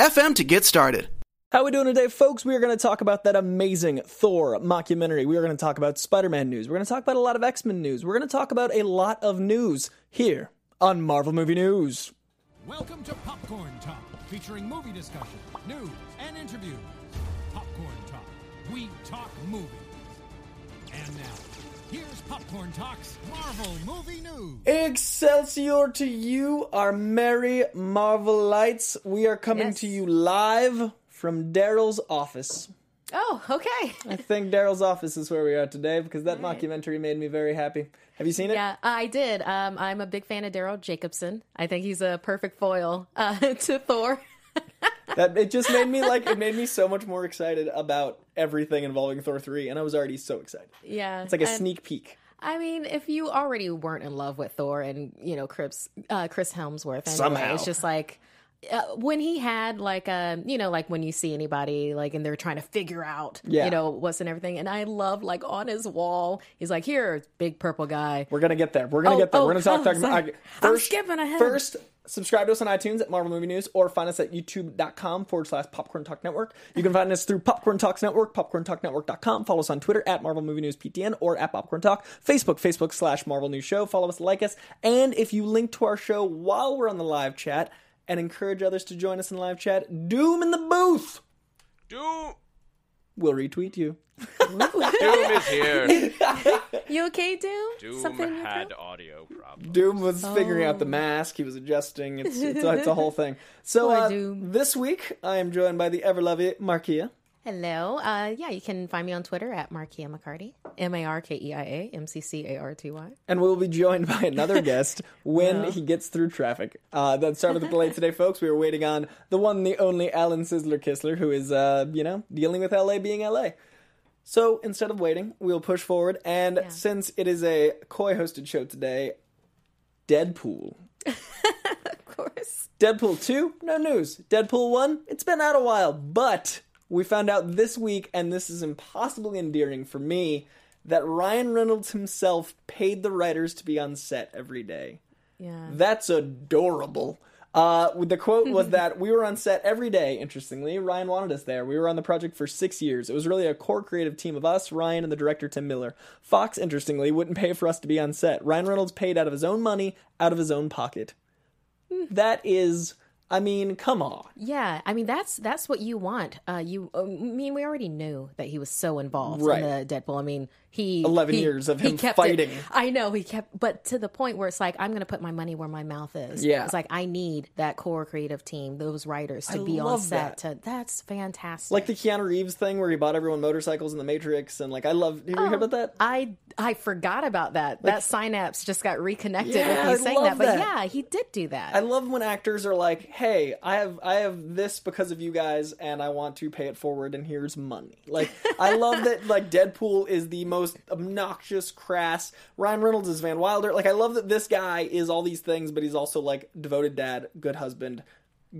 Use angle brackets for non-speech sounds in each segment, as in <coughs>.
anchor.fm to get started. How we doing today, folks? We are going to talk about that amazing Thor mockumentary. We are going to talk about Spider-Man news. We're going to talk about a lot of X-Men news. We're going to talk about a lot of news here on Marvel Movie News. Welcome to Popcorn Talk, featuring movie discussion, news, and interviews. Popcorn Talk, we talk movies. And now, here's Popcorn Talk's Marvel Movie News. Excelsior to you, our merry Marvelites. We are coming Yes. to you live from Daryl's office. Oh, okay. I think Daryl's office is where we are today because that mockumentary made me very happy. Have you seen it? Yeah, I did. Um, I'm a big fan of Daryl Jacobson. I think he's a perfect foil uh, <laughs> to Thor. <laughs> That it just made me like it made me so much more excited about everything involving Thor 3 and I was already so excited. Yeah, It's like a and, sneak peek. I mean, if you already weren't in love with Thor and you know Chris uh, Chris Hemsworth, anyway, Somehow. it's just like. Uh, when he had like a you know like when you see anybody like and they're trying to figure out Yeah. you know what's and everything and I love like on his wall he's like here big purple guy We're gonna get there. We're gonna Oh, get there. oh, We're gonna talk. oh, talk sorry. okay, I'm skipping ahead. First, subscribe to us on iTunes at Marvel Movie News or find us at youtube.com forward slash Popcorn Talk Network. You can find us through Popcorn Talks Network, popcorntalknetwork.com. Follow us on Twitter at Marvel Movie News PTN or at Popcorn Talk. Facebook, Facebook slash Marvel News Show. Follow us, like us. And if you link to our show while we're on the live chat and encourage others to join us in live chat, Doom in the booth! Doom, We'll retweet you. <laughs> Doom is here. <laughs> you okay Doom Doom Something in had throat? audio problems. Doom was figuring out the Oh. mask. He was adjusting. It's it's a, it's a <laughs> whole thing. So Poor uh, Doom. this week I am joined by the ever lovely Markeia. Hello. Uh, yeah, you can find me on Twitter at Markeia McCarty. M A R K E I A M C C A R T Y. And we'll be joined by another <laughs> guest when Yeah. he gets through traffic. Uh, that started with the delay today, folks. We are waiting on the one, the only Alan Sizzler Kistler, who is, uh, you know, dealing with LA being LA. So instead of waiting, we'll push forward. And since it is a Coy hosted show today, Deadpool. <laughs> Of course. Deadpool 2, no news. Deadpool 1, it's been out a while, but we found out this week, and this is impossibly endearing for me, that Ryan Reynolds himself paid the writers to be on set every day. Yeah. That's adorable. Uh, the quote was <laughs> that we were on set every day. Interestingly, Ryan wanted us there. We were on the project for six years. It was really a core creative team of us, Ryan, and the director Tim Miller. Fox, interestingly, wouldn't pay for us to be on set. Ryan Reynolds paid out of his own money, out of his own pocket. That is, I mean, come on. Yeah, I mean that's that's what you want. Uh, you, uh, I mean, we already knew that he was so involved Right. in the Deadpool. I mean, he 11 he- years of him kept fighting. It. I know he kept, but to the point where it's like I'm going to put my money where my mouth is. Yeah. it's like I need that core creative team, those writers, to be on set. that. To that's fantastic. Like the Keanu Reeves thing where he bought everyone motorcycles in the Matrix, and like, I love. Have you heard oh, about that? I I forgot about that. that synapse just got reconnected Yeah, with you saying that. But that. yeah, he did do that. I love when actors are like, "Hey, I have I have this because of you guys, and I want to pay it forward, and here's money." Like, I love that. Like, Deadpool is the most obnoxious, crass. Ryan Reynolds is Van Wilder. Like, I love that this guy is all these things, but he's also like devoted dad, good husband,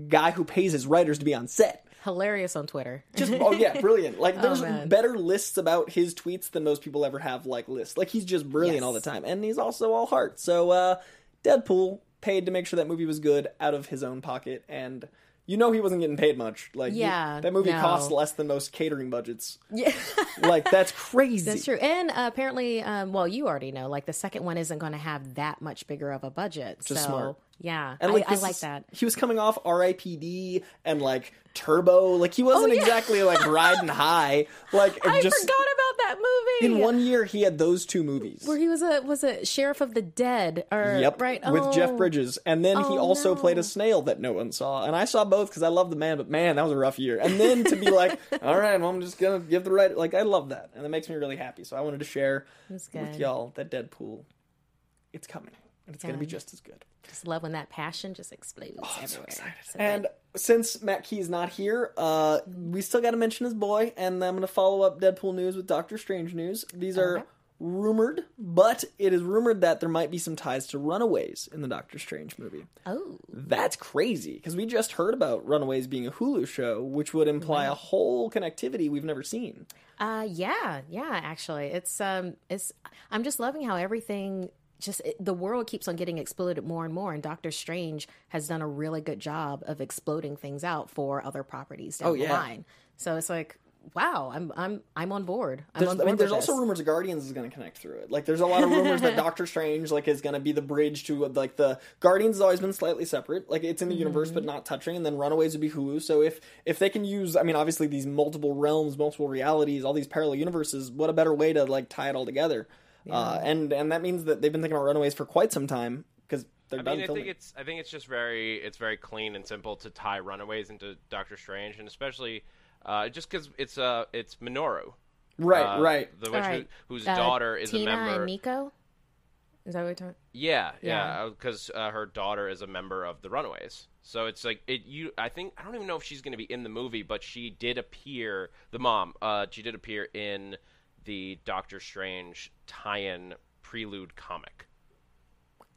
guy who pays his writers to be on set. Hilarious on Twitter. Just oh yeah, brilliant. Like <laughs> there's man. better lists about his tweets than most people ever have like lists. Like he's just brilliant Yes. all the time. And he's also all heart. So uh Deadpool paid to make sure that movie was good out of his own pocket and you know he wasn't getting paid much. Like Yeah, that movie no. costs less than most catering budgets. yeah. <laughs> Like that's crazy. That's true. And uh, apparently, um, well, you already know, like the second one isn't going to have that much bigger of a budget. Just so, smart. yeah, And I, like I this like is- that. He was coming off R.I.P.D. and like Turbo. Like he wasn't Oh, yeah. exactly like riding high. Like <laughs> I just forgot about that movie. in one year he had those two movies. where he was a was a sheriff of the dead, or Yep, right with Oh. Jeff Bridges, and then he Oh, also played a snail that no one saw, and I saw both because I love the man. But man, that was a rough year. And then to be like, <laughs> all right, well, I'm just gonna give the right. Like I love that, and it makes me really happy. So I wanted to share with y'all that Deadpool, it's coming, and it's going to be just as good. Just love when that passion just explodes everywhere. So And good. since Matt Key is not here, uh, we still got to mention his boy, and I'm going to follow up Deadpool news with Doctor Strange news. These are Okay. rumored, but it is rumored that there might be some ties to Runaways in the Doctor Strange movie. oh, That's crazy because we just heard about Runaways being a Hulu show, which would imply a whole connectivity we've never seen. Uh, yeah, yeah. Actually, it's um, it's. I'm just loving how everything just it, the world keeps on getting exploded more and more, and Doctor Strange has done a really good job of exploding things out for other properties down Oh, the line. So it's like, wow, I'm I'm I'm on board. I'm There's, on I mean, there's also this. rumors of Guardians is going to connect through it. Like, there's a lot of rumors that <laughs> Doctor Strange like is going to be the bridge to like the Guardians has always been slightly separate. Like, it's in the universe Mm-hmm. but not touching. And then Runaways would be Hulu. So if if they can use, I mean, obviously these multiple realms, multiple realities, all these parallel universes, what a better way to like tie it all together? Uh, and and that means that they've been thinking about Runaways for quite some time because they're I done mean, I filming. think it's I think it's just very it's very clean and simple to tie Runaways into Doctor Strange, and especially uh, just because it's uh it's Minoru, right, uh, right. the All witch right. who, whose Uh, daughter is Tina a member. and Nico. Is that what you're talking? Yeah, Yeah. yeah, because uh, her daughter is a member of the Runaways. So it's like it. You, I think I don't even know if she's going to be in the movie, but she did appear. The mom, uh, she did appear in the Doctor Strange tie-in prelude comic.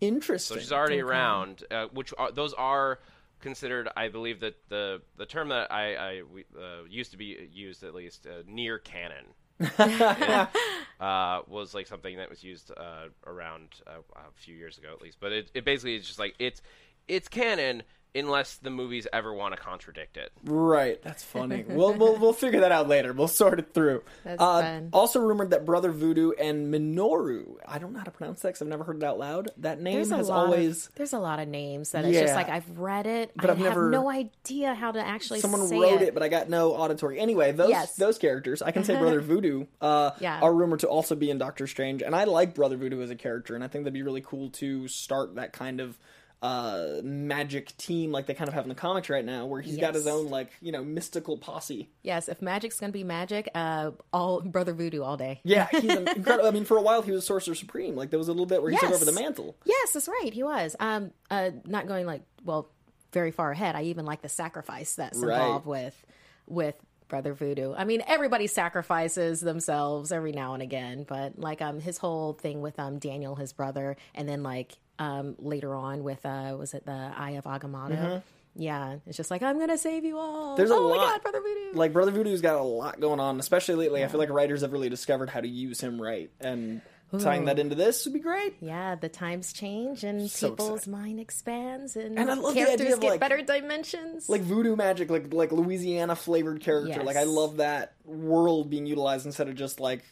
Interesting. So she's already around, uh, which are, those are considered. I believe that the the term that I, I we, uh, used to be used at least uh, near canon. It, <laughs> uh, was like something that was used uh, around uh, a few years ago at least, but it, it basically is just like it's it's canon unless the movies ever want to contradict it. Right, that's funny. <laughs> we'll, we'll we'll figure that out later. We'll sort it through. That's uh, fun. Also rumored that Brother Voodoo and Minoru. I don't know how to pronounce that because I've never heard it out loud. That name There's has always. of there's a lot of names that it's just like I've read it, But I I've have never- no idea how to actually Someone say wrote it. it. but I got no auditory. Anyway, those Yes. those characters, I can say Brother <laughs> Voodoo, uh, Yeah. are rumored to also be in Doctor Strange, and I like Brother Voodoo as a character, and I think that'd be really cool to start that kind of uh, magic team like they kind of have in the comics right now, where he's got his own like you know mystical posse. Yes, if magic's gonna be magic, uh, all Brother Voodoo all day. Yeah, he's <laughs> an incredible. I mean, for a while he was Sorcerer Supreme. Like there was a little bit where he took over the mantle. Yes, that's right. He was. Um, uh, not going like well, very far ahead. I even like the sacrifice that's Right. involved with with Brother Voodoo. I mean, everybody sacrifices themselves every now and again, but like um, his whole thing with um Daniel, his brother, and then like um later on with uh was it the Eye of Agamotto? Yeah, it's just like I'm gonna save you all. Mm-hmm. There's a oh lot. my god, Brother Voodoo. Like Brother Voodoo's got a lot going on, especially lately. I feel like writers have really discovered how to use him right, and tying that into this would be great. yeah, the times change and So people's exciting. mind expands and, And I love the idea characters of, get like- better dimensions. Like voodoo magic, like like Louisiana flavored character. Like I love that world being utilized instead of just like.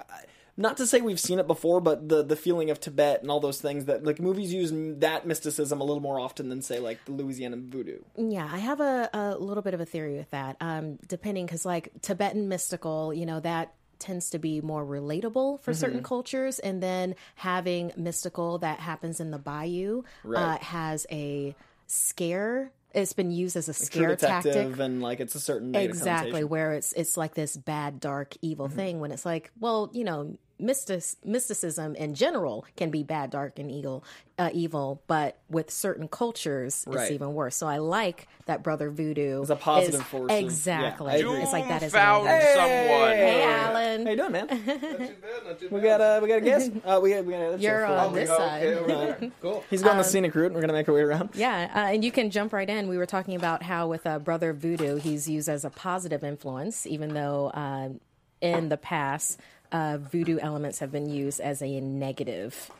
I- Not to say we've seen it before, but the the feeling of Tibet and all those things that like movies use that mysticism a little more often than say like the Louisiana voodoo. Yeah, I have a, a little bit of a theory with that. Um, depending, because like Tibetan mystical, you know, that tends to be more relatable for certain Mm-hmm. cultures, and then having mystical that happens in the bayou uh, has a scare. It's been used as a scare detective tactic. and like it's a certain Exactly, where it's it's like this bad, dark, evil Mm-hmm. thing. When it's like, well, you know, mystic, mysticism in general can be bad, dark, and evil, uh, evil, but with certain cultures, Right. it's even worse. So I like that Brother Voodoo It's a positive is- force of- yeah, Exactly, it's like that is found another- someone. Hey, Alan, How you doing, man? <laughs> Not too bad. we got uh, we got a guest. <laughs> Uh, we got we got another you're chair for on him. this side. <laughs> Cool. He's going the scenic route. and We're gonna make our way around. Yeah, uh, and you can jump right in. We were talking about how with uh, Brother Voodoo, he's used as a positive influence, even though uh, in the past, uh, voodoo elements have been used as a negative.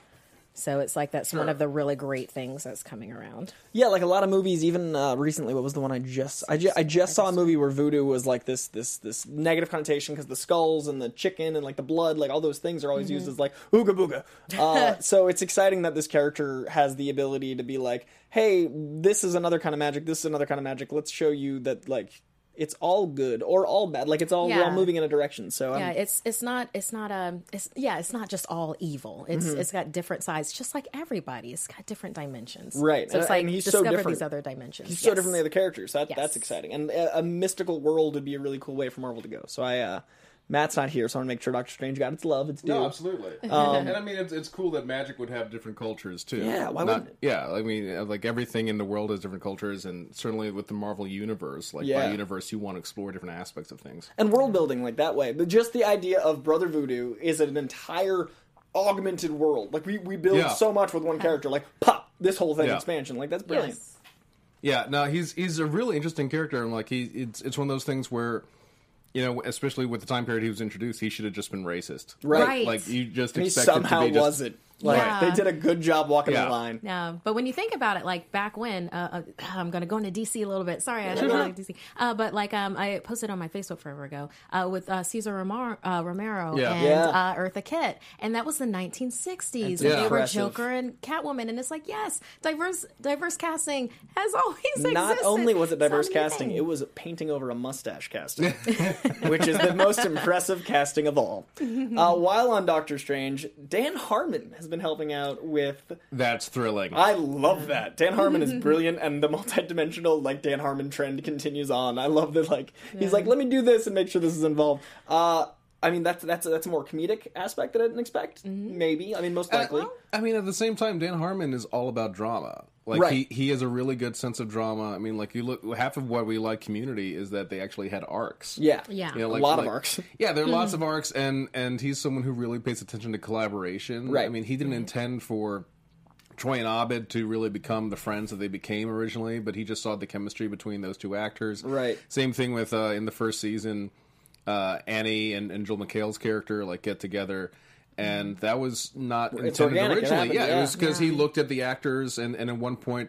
So it's like that's one of the really great things that's coming around. Yeah, like a lot of movies. Even uh, recently, what was the one I just I, ju- I just saw a movie where voodoo was like this this this negative connotation because the skulls and the chicken and like the blood, like all those things are always used as like ooga booga. Uh, <laughs> so it's exciting that this character has the ability to be like, hey, this is another kind of magic. This is another kind of magic. Let's show you that like it's all good or all bad. Like it's all we're all moving in a direction. So Yeah, it's it's not it's not um it's yeah it's not just all evil. It's Mm-hmm. it's got different sides, just like everybody. It's got different dimensions. Right, So it's like and he's so discover different. these other dimensions. He's so different than the other characters. That Yes. that's exciting, and a, a mystical world would be a really cool way for Marvel to go. So I uh, Matt's not here, so I want to make sure Doctor Strange got its love, its due. No, absolutely. <laughs> and I mean, it's, it's cool that magic would have different cultures too. Um, Yeah, why Not- wouldn't it? Yeah, I mean, uh, like everything in the world has different cultures, and certainly with the Marvel universe, like Yeah. by universe, you want to explore different aspects of things. and world building like that way. But just the idea of Brother Voodoo is an entire augmented world. Like we, we build Yeah. so much with one character. Like pop this whole thing Yeah. expansion. Like that's brilliant. Yes. Yeah, no, he's he's a really interesting character, and like he, it's it's one of those things where, you know, especially with the time period he was introduced, he should have just been racist. Right. Right. Like you just he expect him somehow to be just, wasn't. Like Yeah. they did a good job walking Yeah. the line. Yeah, but when you think about it, like back when, uh, uh, <sighs> I'm going to go into DC a little bit. Sorry, I don't like DC. Uh, but like, um, I posted on my Facebook forever ago uh, with uh, Cesar Romero, uh, Romero Yeah. and Yeah. Uh, Eartha Kitt, and that was the 1960s. That's when They were. Joker and Catwoman, and it's like, yes, diverse, diverse casting has always existed. Not only was it diverse So casting, it was painting over a mustache casting, <laughs> which is the most impressive casting of all. Uh, while on Doctor Strange, Dan Harmon has been helping out with. That's thrilling. I love that. Dan Harmon is <laughs> brilliant, and the multidimensional like Dan Harmon trend continues on. I love that. Like he's like, let me do this and make sure this is involved. Uh, I mean, that's that's that's a more comedic aspect that I didn't expect. Mm-hmm. Maybe. I mean, most uh, likely. I mean, at the same time, Dan Harmon is all about drama. Like Right. he, he has a really good sense of drama. I mean, like you look, half of what we like Community is that they actually had arcs. yeah. Yeah. You know, a lot of arcs. <laughs> Yeah, there are lots mm-hmm. of arcs, and and he's someone who really pays attention to collaboration. Right. I mean, he didn't mm-hmm. intend for Troy and Abed to really become the friends that they became originally, but he just saw the chemistry between those two actors. Right. Same thing with uh, in the first season, uh, Annie and, and Joel McHale's character like get together. And that was not It's intended organic, it originally. happened, yeah, yeah. it was because he looked at the actors, and, and at one point,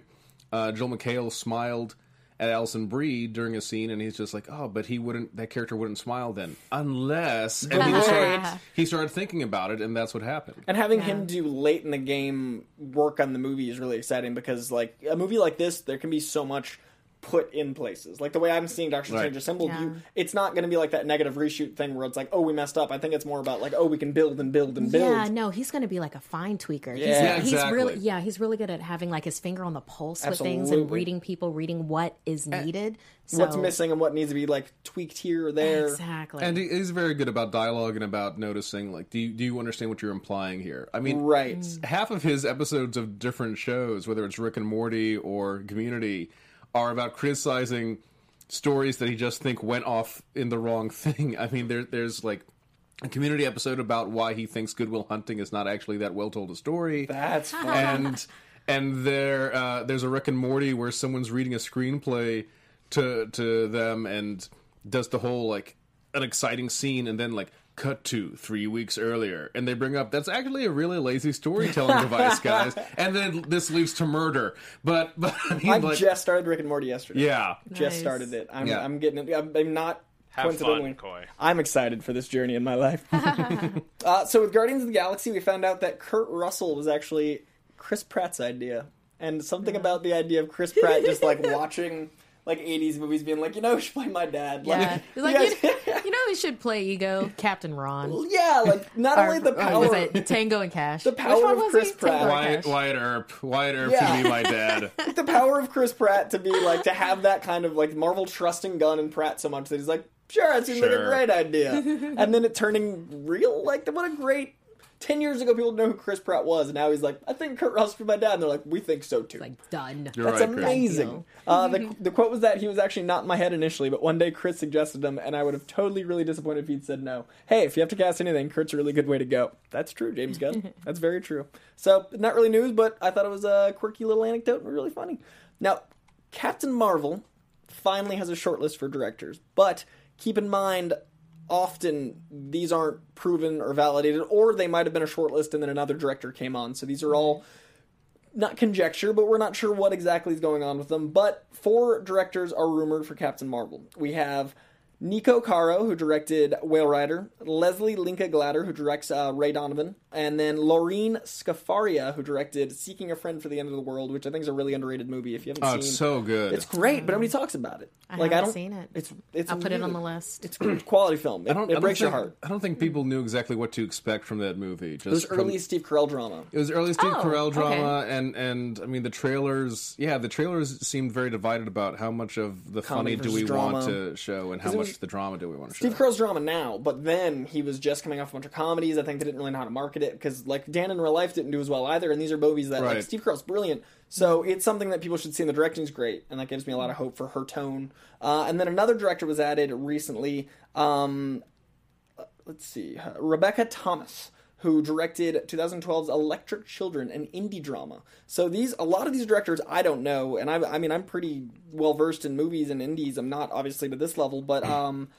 uh, Joel McHale smiled at Alison Brie during a scene, and he's just like, "Oh, but he wouldn't. That character wouldn't smile then, unless." And he <laughs> started, he started thinking about it, and that's what happened. And having him do late in the game work on the movie is really exciting because, like, a movie like this, there can be so much put in places. Like the way I'm seeing Doctor Right. Strange assembled, Yeah. you it's not going to be like that negative reshoot thing where it's like, oh, we messed up. I think it's more about like, oh, we can build and build and build. Yeah, no, he's going to be like a fine tweaker. He's, Yeah. Yeah, he's really, exactly. yeah, he's really good at having like his finger on the pulse with things and reading people, reading what is needed. So, What's missing and what needs to be like tweaked here or there. Exactly. And he's very good about dialogue and about noticing, like, do you, do you understand what you're implying here? I mean, Right. half of his episodes of different shows, whether it's Rick and Morty or Community, are about criticizing stories that he just think went off in the wrong thing. <laughs> I mean, there, there's like a Community episode about why he thinks Goodwill Hunting is not actually that well told a story That's <laughs> fun. and and there uh, there's a Rick and Morty where someone's reading a screenplay to to them and does the whole like an exciting scene and then like cut to three weeks earlier and they bring up that's actually a really lazy storytelling <laughs> device guys and then this leads to murder but <laughs> but I mean I like just started Rick and Morty yesterday. yeah Just started it. I'm, Yeah. I'm getting it. I'm, I'm not Have coincidentally. fun, Coy. I'm excited for this journey in my life. <laughs> uh, so with Guardians of the Galaxy, we found out that Kurt Russell was actually Chris Pratt's idea, and something about the idea of Chris Pratt just like watching like '80s movies, being like, you know, who should play my dad. yeah, he's like, you guys- you, you know, who should play Ego? Captain Ron. yeah, like not Or, only the uh, or power. was it Tango and Cash? The Which power one of was Chris he? Tango Pratt. and Wyatt, Cash. Wyatt Earp Wyatt Earp Yeah. to be my dad <laughs> the power of Chris Pratt to be like to have that kind of like Marvel trusting Gunn and Pratt so much that he's like, sure, it seems like a Sure. great idea, <laughs> and then it turning real. Like, what a great. Ten years ago, people didn't know who Chris Pratt was, and now he's like, I think Kurt Russell's my dad, and they're like, we think so too. Like done. You're That's right, amazing. Uh, the, <laughs> the quote was that he was actually not in my head initially, but one day Chris suggested him, and I would have totally really disappointed if he'd said no. Hey, if you have to cast anything, Kurt's a really good way to go. That's true, James Gunn. <laughs> That's very true. So, not really news, but I thought it was a quirky little anecdote and really funny. Now, Captain Marvel finally has a shortlist for directors, but keep in mind, often these aren't proven or validated, or they might have been a shortlist and then another director came on. So these are all not conjecture, but we're not sure what exactly is going on with them. But four directors are rumored for Captain Marvel. We have Niki Caro, who directed Whale Rider, Leslie Linka Glatter, who directs uh, Ray Donovan, and then Lorene Scafaria, who directed Seeking a Friend for the End of the World, which I think is a really underrated movie. If you haven't oh seen, it's so good it's great, but nobody talks about it. I like I haven't don't seen it. It's it's I'll put it on the list. It's a quality film. It, I don't, it I breaks don't your heart. I don't think people knew exactly what to expect from that movie. Just It was from- early Steve Carell drama. It was early Steve Oh, Carell drama, okay. and and I mean the trailers. Yeah, the trailers seemed very divided about how much of the Comedy funny do we versus want to show and how much much the drama do we want to Steve show? Steve Carell's drama now, but then he was just coming off a bunch of comedies. I think they didn't really know how to market it because, like, Dan in real life didn't do as well either. And these are movies that, like, Steve Carell's brilliant. So it's something that people should see, and the directing's great, and that gives me a lot of hope for her tone. Uh, and then another director was added recently. Um, let's see, uh, Rebecca Thomas. Who directed 2012's Electric Children, an indie drama? So these, a lot of these directors, I don't know, and I, I mean, I'm pretty well versed in movies and indies. I'm not obviously to this level, but um,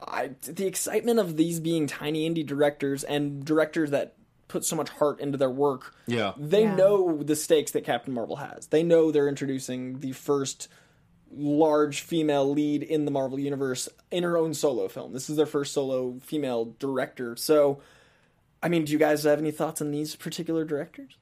I, the excitement of these being tiny indie directors and directors that put so much heart into their work. Yeah. They Yeah. know the stakes that Captain Marvel has. They know they're introducing the first large female lead in the Marvel universe in her own solo film. This is their first solo female director. So, I mean, do you guys have any thoughts on these particular directors?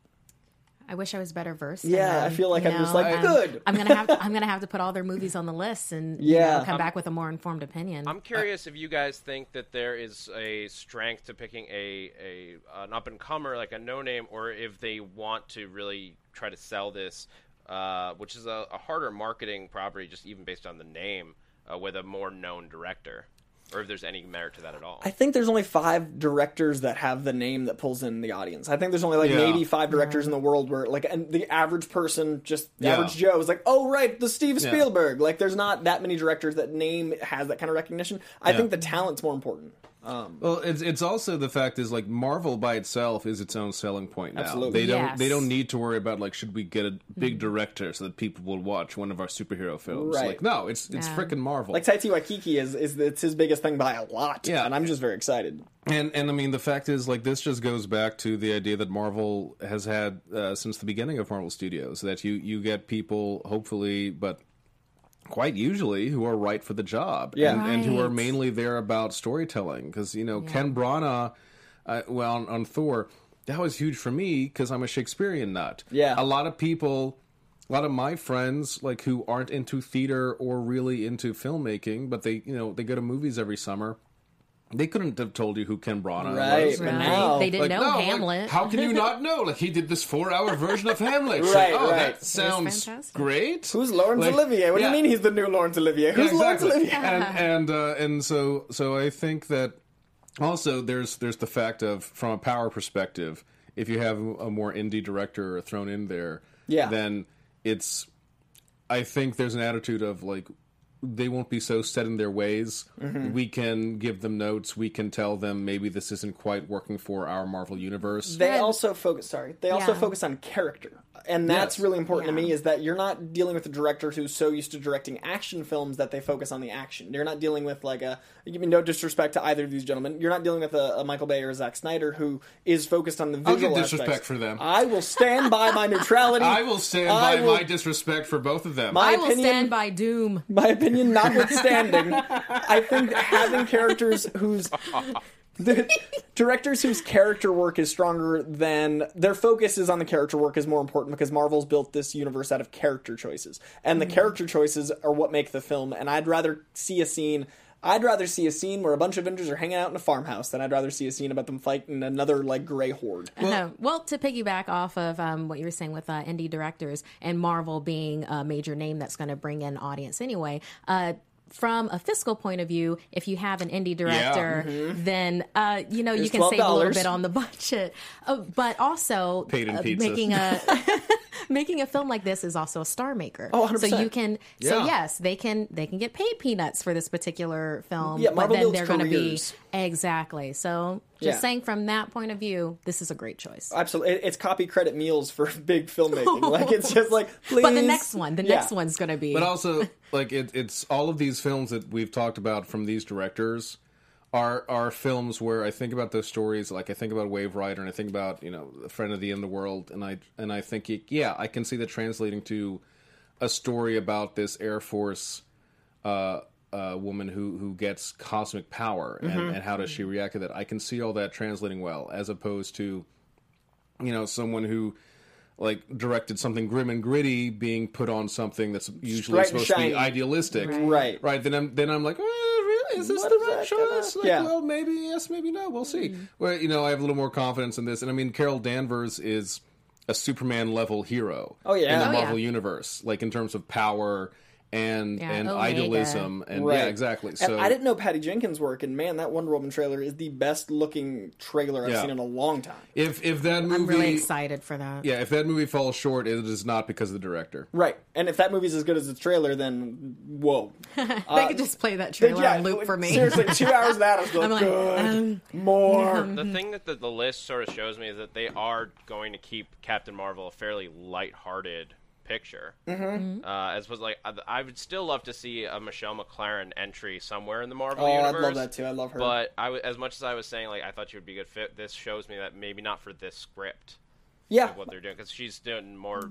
I wish I was better versed. Yeah, in I feel like you I'm just know? like, I'm- good. I'm gonna have to, I'm gonna have to put all their movies on the list and you Yeah. know, come back with a more informed opinion. I'm curious if you guys think that there is a strength to picking a, a an up and comer like a no name, or if they want to really try to sell this, uh, which is a, a harder marketing property, just even based on the name, uh, with a more known director, or if there's any merit to that at all. I think there's only five directors that have the name that pulls in the audience. I think there's only like Yeah. maybe five directors in the world where like and the average person, just the Yeah. average Joe, is like, oh right, the Steve Yeah. Spielberg. Like there's not that many directors that name has that kind of recognition. I Yeah. think the talent's more important. Um, Well, it's it's also the fact is like Marvel by itself is its own selling point now. Absolutely. They don't Yes. they don't need to worry about like should we get a big director so that people will watch one of our superhero films. Right. Like no, it's it's Yeah. frickin' Marvel. like Taika Waititi is is it's his biggest thing by a lot. Yeah. and I'm just very excited. And and I mean the fact is like this just goes back to the idea that Marvel has had uh, since the beginning of Marvel Studios that you you get people hopefully but quite usually who are right for the job Yeah. and, and who are mainly there about storytelling because you know Ken Branagh uh, well on, on Thor that was huge for me because I'm a Shakespearean nut Yeah. a lot of people a lot of my friends like who aren't into theater or really into filmmaking but they you know they go to movies every summer they couldn't have told you who Ken Branagh Right, was. Right. now- they didn't Like, know no, like, Hamlet. how can you <laughs> not know? Like he did this four-hour version of Hamlet. Right, like, oh, right. that sounds great. Who's Laurence Like, Olivier? What yeah. do you mean he's the new Laurence Olivier? Who's Yeah, Laurence. Olivier? and <laughs> and uh, and so so I think that also there's there's the fact of from a power perspective, if you have a more indie director thrown in there, Yeah. then it's I think there's an attitude of like they won't be so set in their ways. Mm-hmm. We can give them notes. We can tell them maybe this isn't quite working for our Marvel universe. They also focus. Sorry, they also Yeah. focus on character, and that's Yes. really important to me. Is that you're not dealing with a director who's so used to directing action films that they focus on the action. You're not dealing with like a. You mean no disrespect to either of these gentlemen. You're not dealing with a, a Michael Bay or a Zack Snyder who is focused on the visual. I'll visual. get disrespect aspects. for them. I will stand by my neutrality. <laughs> I will stand I by will- my disrespect for both of them. My I will opinion- stand by Doom. my opinion notwithstanding, I think having characters whose the directors whose character work is stronger than their focus is on the character work is more important because Marvel's built this universe out of character choices, and the character choices are what make the film. And I'd rather see a scene. I'd rather see a scene where a bunch of Avengers are hanging out in a farmhouse than I'd rather see a scene about them fighting another like gray horde. Well, well, to piggyback off of um, what you were saying with uh, indie directors and Marvel being a major name that's going to bring in audience anyway. Uh, from a fiscal point of view, if you have an indie director, then uh, you know you Here's can save a little bit on the <laughs> budget. Uh, but also, uh, making a <laughs> making a film like this is also a star maker. Oh, so 100%. you can. So yes, they can they can get paid peanuts for this particular film. Yeah, but then they're going to be exactly. So just Yeah. saying from that point of view, this is a great choice. Absolutely, it's copy credit meals for <laughs> big filmmaking. <laughs> like it's just like, please. But the next one, the Yeah. next one's going to be. But also, like it, it's all of these films that we've talked about from these directors are are films where I think about those stories. Like I think about Whale Rider, and I think about you know, a friend of the end of the world, and I and I think yeah, I can see that translating to a story about this Air Force uh, uh, woman who who gets cosmic power and, and how does she react to that. I can see all that translating well, as opposed to you know someone who like directed something grim and gritty being put on something that's usually supposed to be idealistic Right. right then i'm then i'm like really is this What the right choice like, Yeah. well maybe yes maybe no we'll see well you know i have a little more confidence in this and i mean carol danvers is a superman level hero Oh, yeah. in the Oh, yeah. marvel universe like in terms of power and Yeah, and Omega. idealism and Right. yeah, exactly. And So I didn't know Patty Jenkins' work, and man, that Wonder Woman trailer is the best looking trailer I've Yeah. seen in a long time. if if that movie I'm really excited for that. yeah, if that movie falls short, it is not because of the director. Right, and if that movie's as good as the trailer, then whoa. <laughs> they could just play that trailer on loop for me. Seriously, two <laughs> hours of that, I was like, I'm like, good, um, more. The thing that the, the list sort of shows me is that they are going to keep Captain Marvel a fairly light-hearted picture. Mm-hmm. Uh, as was like, I, I would still love to see a Michelle MacLaren entry somewhere in the Marvel Oh, I'd universe. love that too. I love her. But I, w- as much as I was saying, like I thought she would be a good fit, this shows me that maybe not for this script yeah, of what they're doing because she's doing more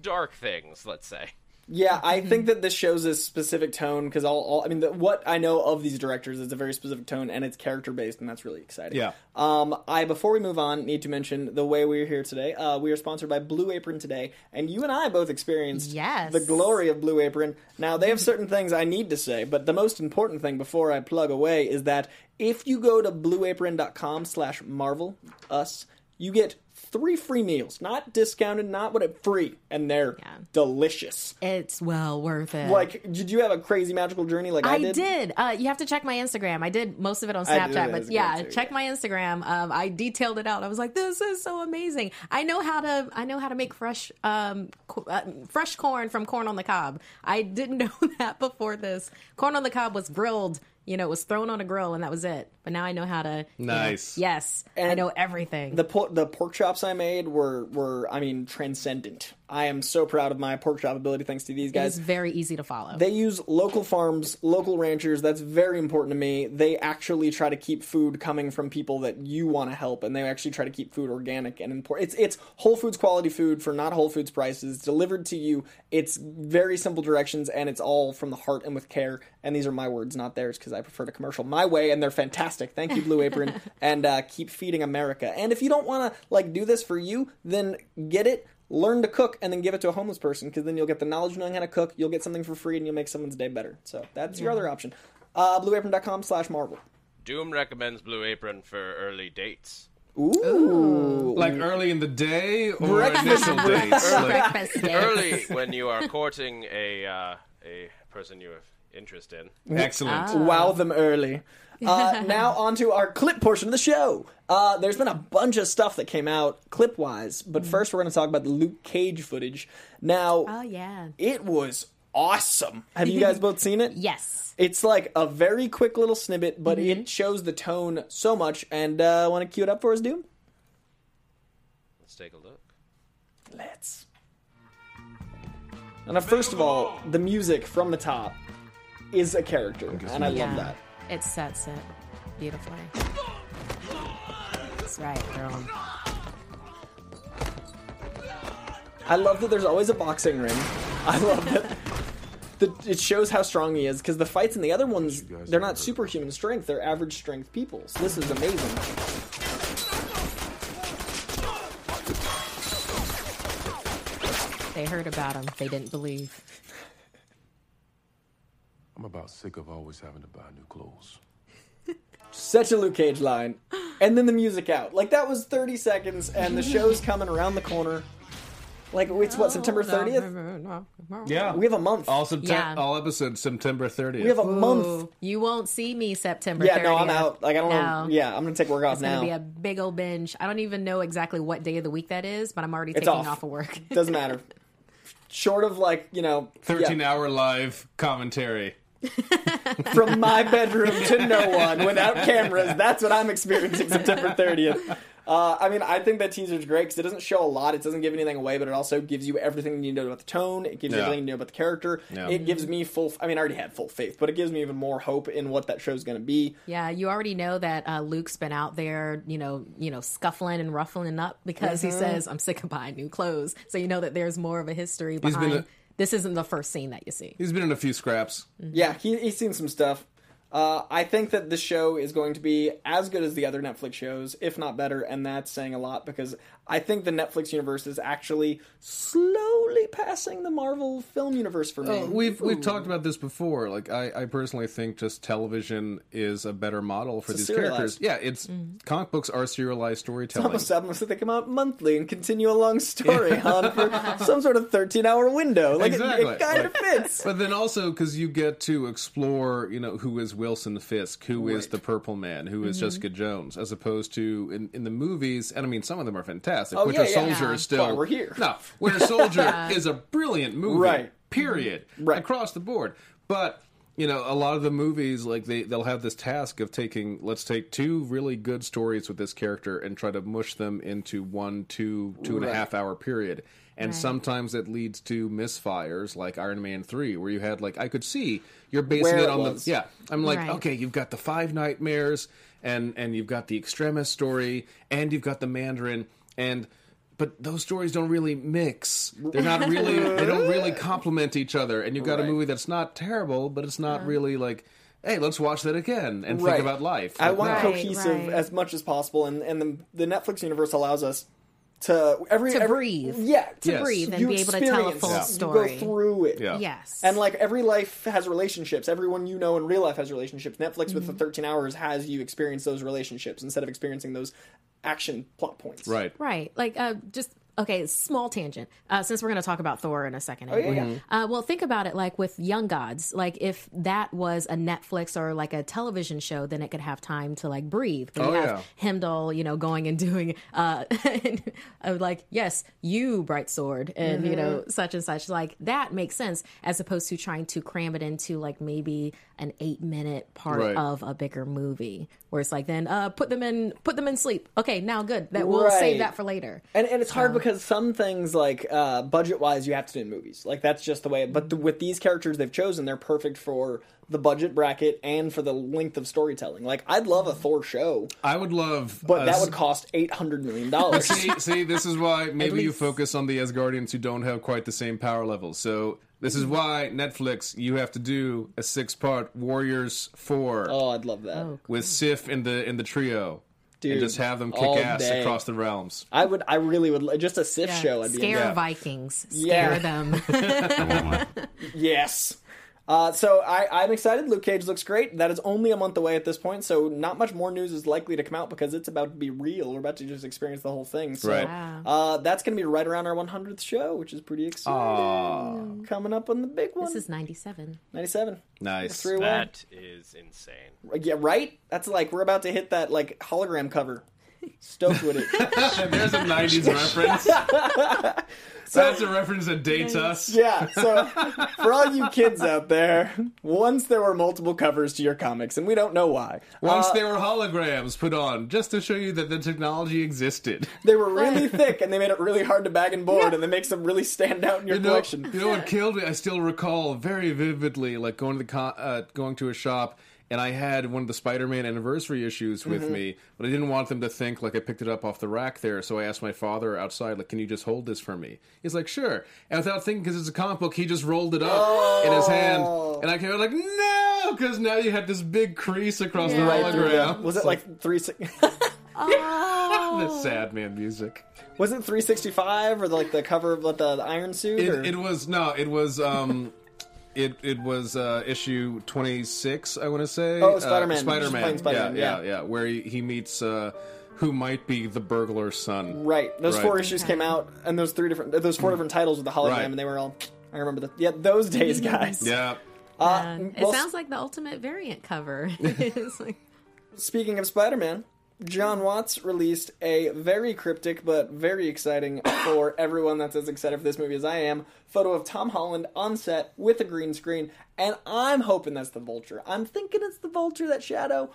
dark things. Let's say. Yeah, I think that this shows a specific tone because all, all I mean, the, what I know of these directors is a very specific tone and it's character based, and that's really exciting. Yeah. Um, I before we move on, need to mention the way we're here today. Uh, we are sponsored by Blue Apron today, and you and I both experienced Yes. the glory of Blue Apron. Now they have <laughs> certain things I need to say, but the most important thing before I plug away is that if you go to blueapron.com/slash Marvel us, you get three free meals, not discounted, not what it free, and they're Yeah. delicious. It's well worth it. Like, did you have a crazy magical journey like I, I did. Uh, you have to check my Instagram. I did most of it on Snapchat, but yeah, too, check yeah. my Instagram. Um, I detailed it out. I was like, "This is so amazing." I know how to. I know how to make fresh, um, co- uh, fresh corn from corn on the cob. I didn't <laughs> know that before this. Corn on the cob was grilled. You know, it was thrown on a grill, and that was it. But now I know how to. you know- Nice. yes, I know everything. The por- the pork chops I made were were I mean transcendent. I am so proud of my pork chop ability thanks to these guys. was very easy to follow. They use local farms, local ranchers. That's very important to me. They actually try to keep food coming from people that you want to help, and they actually try to keep food organic and important. It's it's Whole Foods quality food for not Whole Foods prices, delivered to you. It's very simple directions, and it's all from the heart and with care. And these are my words, not theirs, because I prefer to commercial my way, and they're fantastic. Thank you, Blue Apron, <laughs> and uh, keep feeding America. And if you don't want to like do this for you, then get it learn to cook and then give it to a homeless person because then you'll get the knowledge of knowing how to cook you'll get something for free and you'll make someone's day better so that's your other option uh, blueapron.com slash marvel Doom recommends Blue Apron for early dates. ooh Like early in the day or Breakfast initial dates. Like, Breakfast. Early when you are courting a uh, a person you have interest in. excellent. wow them early uh, <laughs> now on to our clip portion of the show uh, there's been a bunch of stuff that came out clip wise but first we're going to talk about the luke cage footage now Oh yeah. it was awesome have you guys <laughs> both seen it Yes. It's like a very quick little snippet, but it shows the tone so much. And uh, want to cue it up for us, Doom? Let's take a look. Let's. And first of all, the music from the top is a character, and I love Yeah. that. It sets it beautifully. That's right, girl. I love that there's always a boxing ring. <laughs> I love that. The, it shows how strong he is because the fights in the other ones they're not superhuman strength; they're average strength people. So this is amazing. They heard about him. They didn't believe. I'm about sick of always having to buy new clothes. <laughs> Such a Luke Cage line, and then the music out. Like that was 30 seconds, and the show's coming around the corner. Like it's what September 30th. Yeah. We have a month. all, Septem- Yeah. all episodes September 30th. We have a month. Ooh, you won't see me September. Yeah, 30th. no, I'm out. Like I don't know. No. Yeah, I'm gonna take work off It's now. gonna be a big old binge. I don't even know exactly what day of the week that is, but I'm already It's taking off. off of work. Doesn't matter. <laughs> Short of like you know, 13 yeah, hour live commentary. From my bedroom to no one without cameras. That's what I'm experiencing September 30th. Uh, I mean, I think that teaser's great because it doesn't show a lot. It doesn't give anything away, but it also gives you everything you need to know about the tone. It gives you everything you know about the character. Yeah. It gives me full. I mean, I already had full faith, but it gives me even more hope in what that show's going to be. Yeah, you already know that uh, Luke's been out there, you know, you know, scuffling and ruffling up because Mm-hmm. he says, "I'm sick of buying new clothes." So you know that there's more of a history been behind. A- this isn't the first scene that you see. He's been in a few scraps. Yeah, he, he's seen some stuff. Uh, I think that this show is going to be as good as the other Netflix shows, if not better, and that's saying a lot because I think the Netflix universe is actually slowly passing the Marvel film universe for me. Uh, we've we've talked about this before. Like I, I personally think just television is a better model for It's these characters. Yeah, it's comic books are serialized storytelling. almost almost like they come out monthly and continue a long story on for <laughs> some sort of 13 hour window. Like it- Exactly. it, kind of fits. But then also because you get to explore, you know, who is Wilson Fisk, who is Right. the Purple Man, who is Jessica Jones, as opposed to in, in the movies. And I mean, some of them are fantastic. Oh, Winter yeah, yeah. Soldier Yeah. is still Well, we're here. <laughs> No, Winter Soldier <laughs> is a brilliant movie. Right. Period. Mm-hmm. Right. Across the board. But you know, a lot of the movies like they they'll have this task of taking let's take two really good stories with this character and try to mush them into one, two, two and a half hour period. And Right. sometimes it leads to misfires like Iron Man 3 where you had like I could see you're basing Where it it on was. the yeah. I'm like, Right. okay, you've got the five nightmares and and you've got the extremist story and you've got the Mandarin and but those stories don't really mix. They're not really <laughs> they don't really complement each other and you've got a movie that's not terrible, but it's not really like Hey, let's watch that again and Right. think about life. I want no. Right, cohesive right. as much as possible, and, and the, the Netflix universe allows us to every To every- breathe. Yeah, To Yes. breathe and you be able to tell a full it. story. You go through it. Yeah. Yes. And like every life has relationships. Everyone you know in real life has relationships. Netflix with the Mm-hmm. 13 hours has you experience those relationships instead of experiencing those action plot points. Right. Right. Like, uh, just okay. Small tangent. Uh, since we're going to talk about Thor in a second. Oh, yeah. Uh, well, think about it. Like with Young Gods. Like if that was a Netflix or like a television show, then it could have time to like breathe. Oh, you have yeah. Heimdall, you know, going and doing, uh, <laughs> of like, yes, you bright sword, and you know, such and such. Like that makes sense as opposed to trying to cram it into like maybe an eight minute part Right. of a bigger movie, where it's like, then uh, put them in, put them in sleep. Okay, now good. That we'll save that for later. And, and it's hard because some things like uh, budget wise you have to do in movies. Like that's just the way but the, with these characters they've chosen they're perfect for the budget bracket and for the length of storytelling. Like i'd love a thor show I would love but a that would cost 800 million dollars. <laughs> See, see, this is why maybe you focus on the Asgardians who don't have quite the same power levels. So this is why Netflix, you have to do a six-part Warriors Four oh i'd love that. Oh, with Sif in the in the trio, Dude, and just have them kick ass day. across the realms. i would i really would just a sif Yeah. show i'd Scare into. Yeah. Vikings. Yeah. Scare them. <laughs> yes uh, so I, I'm excited. Luke Cage looks great. That is only a month away at this point, so not much more news is likely to come out because it's about to be real. We're about to just experience the whole thing. So Right. Wow. uh, that's going to be right around our 100th show, which is pretty exciting. Coming up on the big one, this is 97. 97. Nice. That is insane. Yeah, right. That's like we're about to hit that like hologram cover. Stoked with it. <laughs> There's a '90s <laughs> reference. That's a reference that dates us. Yeah, so for all you kids out there, once there were multiple covers to your comics, and we don't know why. Once Uh, there were holograms put on, just to show you that the technology existed. they were really thick, and they made it really hard to bag and board, and they make them really stand out in your You know, collection. you know what killed me? I still recall very vividly, like going to the con- uh, going to a shop, and I had one of the Spider-Man anniversary issues with Mm-hmm. me, but I didn't want them to think like I picked it up off the rack there. So I asked my father outside, like, "Can you just hold this for me?" He's like, "Sure." And without thinking, because it's a comic book, he just rolled it up in his hand, Oh. and I came out like, "No!" Because now you had this big crease across the Yeah. hologram. Was it like three? <laughs> <laughs> the sad man music? was it three sixty five or like the cover of like, the, the Iron Suit? It, it was no, it was um, it it was uh, issue twenty six. I want to say. Oh, Spider-Man. Uh, Spider Just Man. playing Spider-Man, yeah, yeah. yeah, yeah. Where he, he meets uh, who might be the burglar's son. Right. Those Right. four issues came out, and those three different, those four different titles with the hologram, Right. and they were all. I remember that. Yeah, those days, <laughs> guys. Yeah. Uh, Uh, it well, sounds like the ultimate variant cover. <laughs> <laughs> like, Speaking of Spider-Man, Jon Watts released a very cryptic but very exciting <coughs> for everyone that's as excited for this movie as I am photo of Tom Holland on set with a green screen, and I'm hoping that's the Vulture. I'm thinking it's the Vulture, that shadow.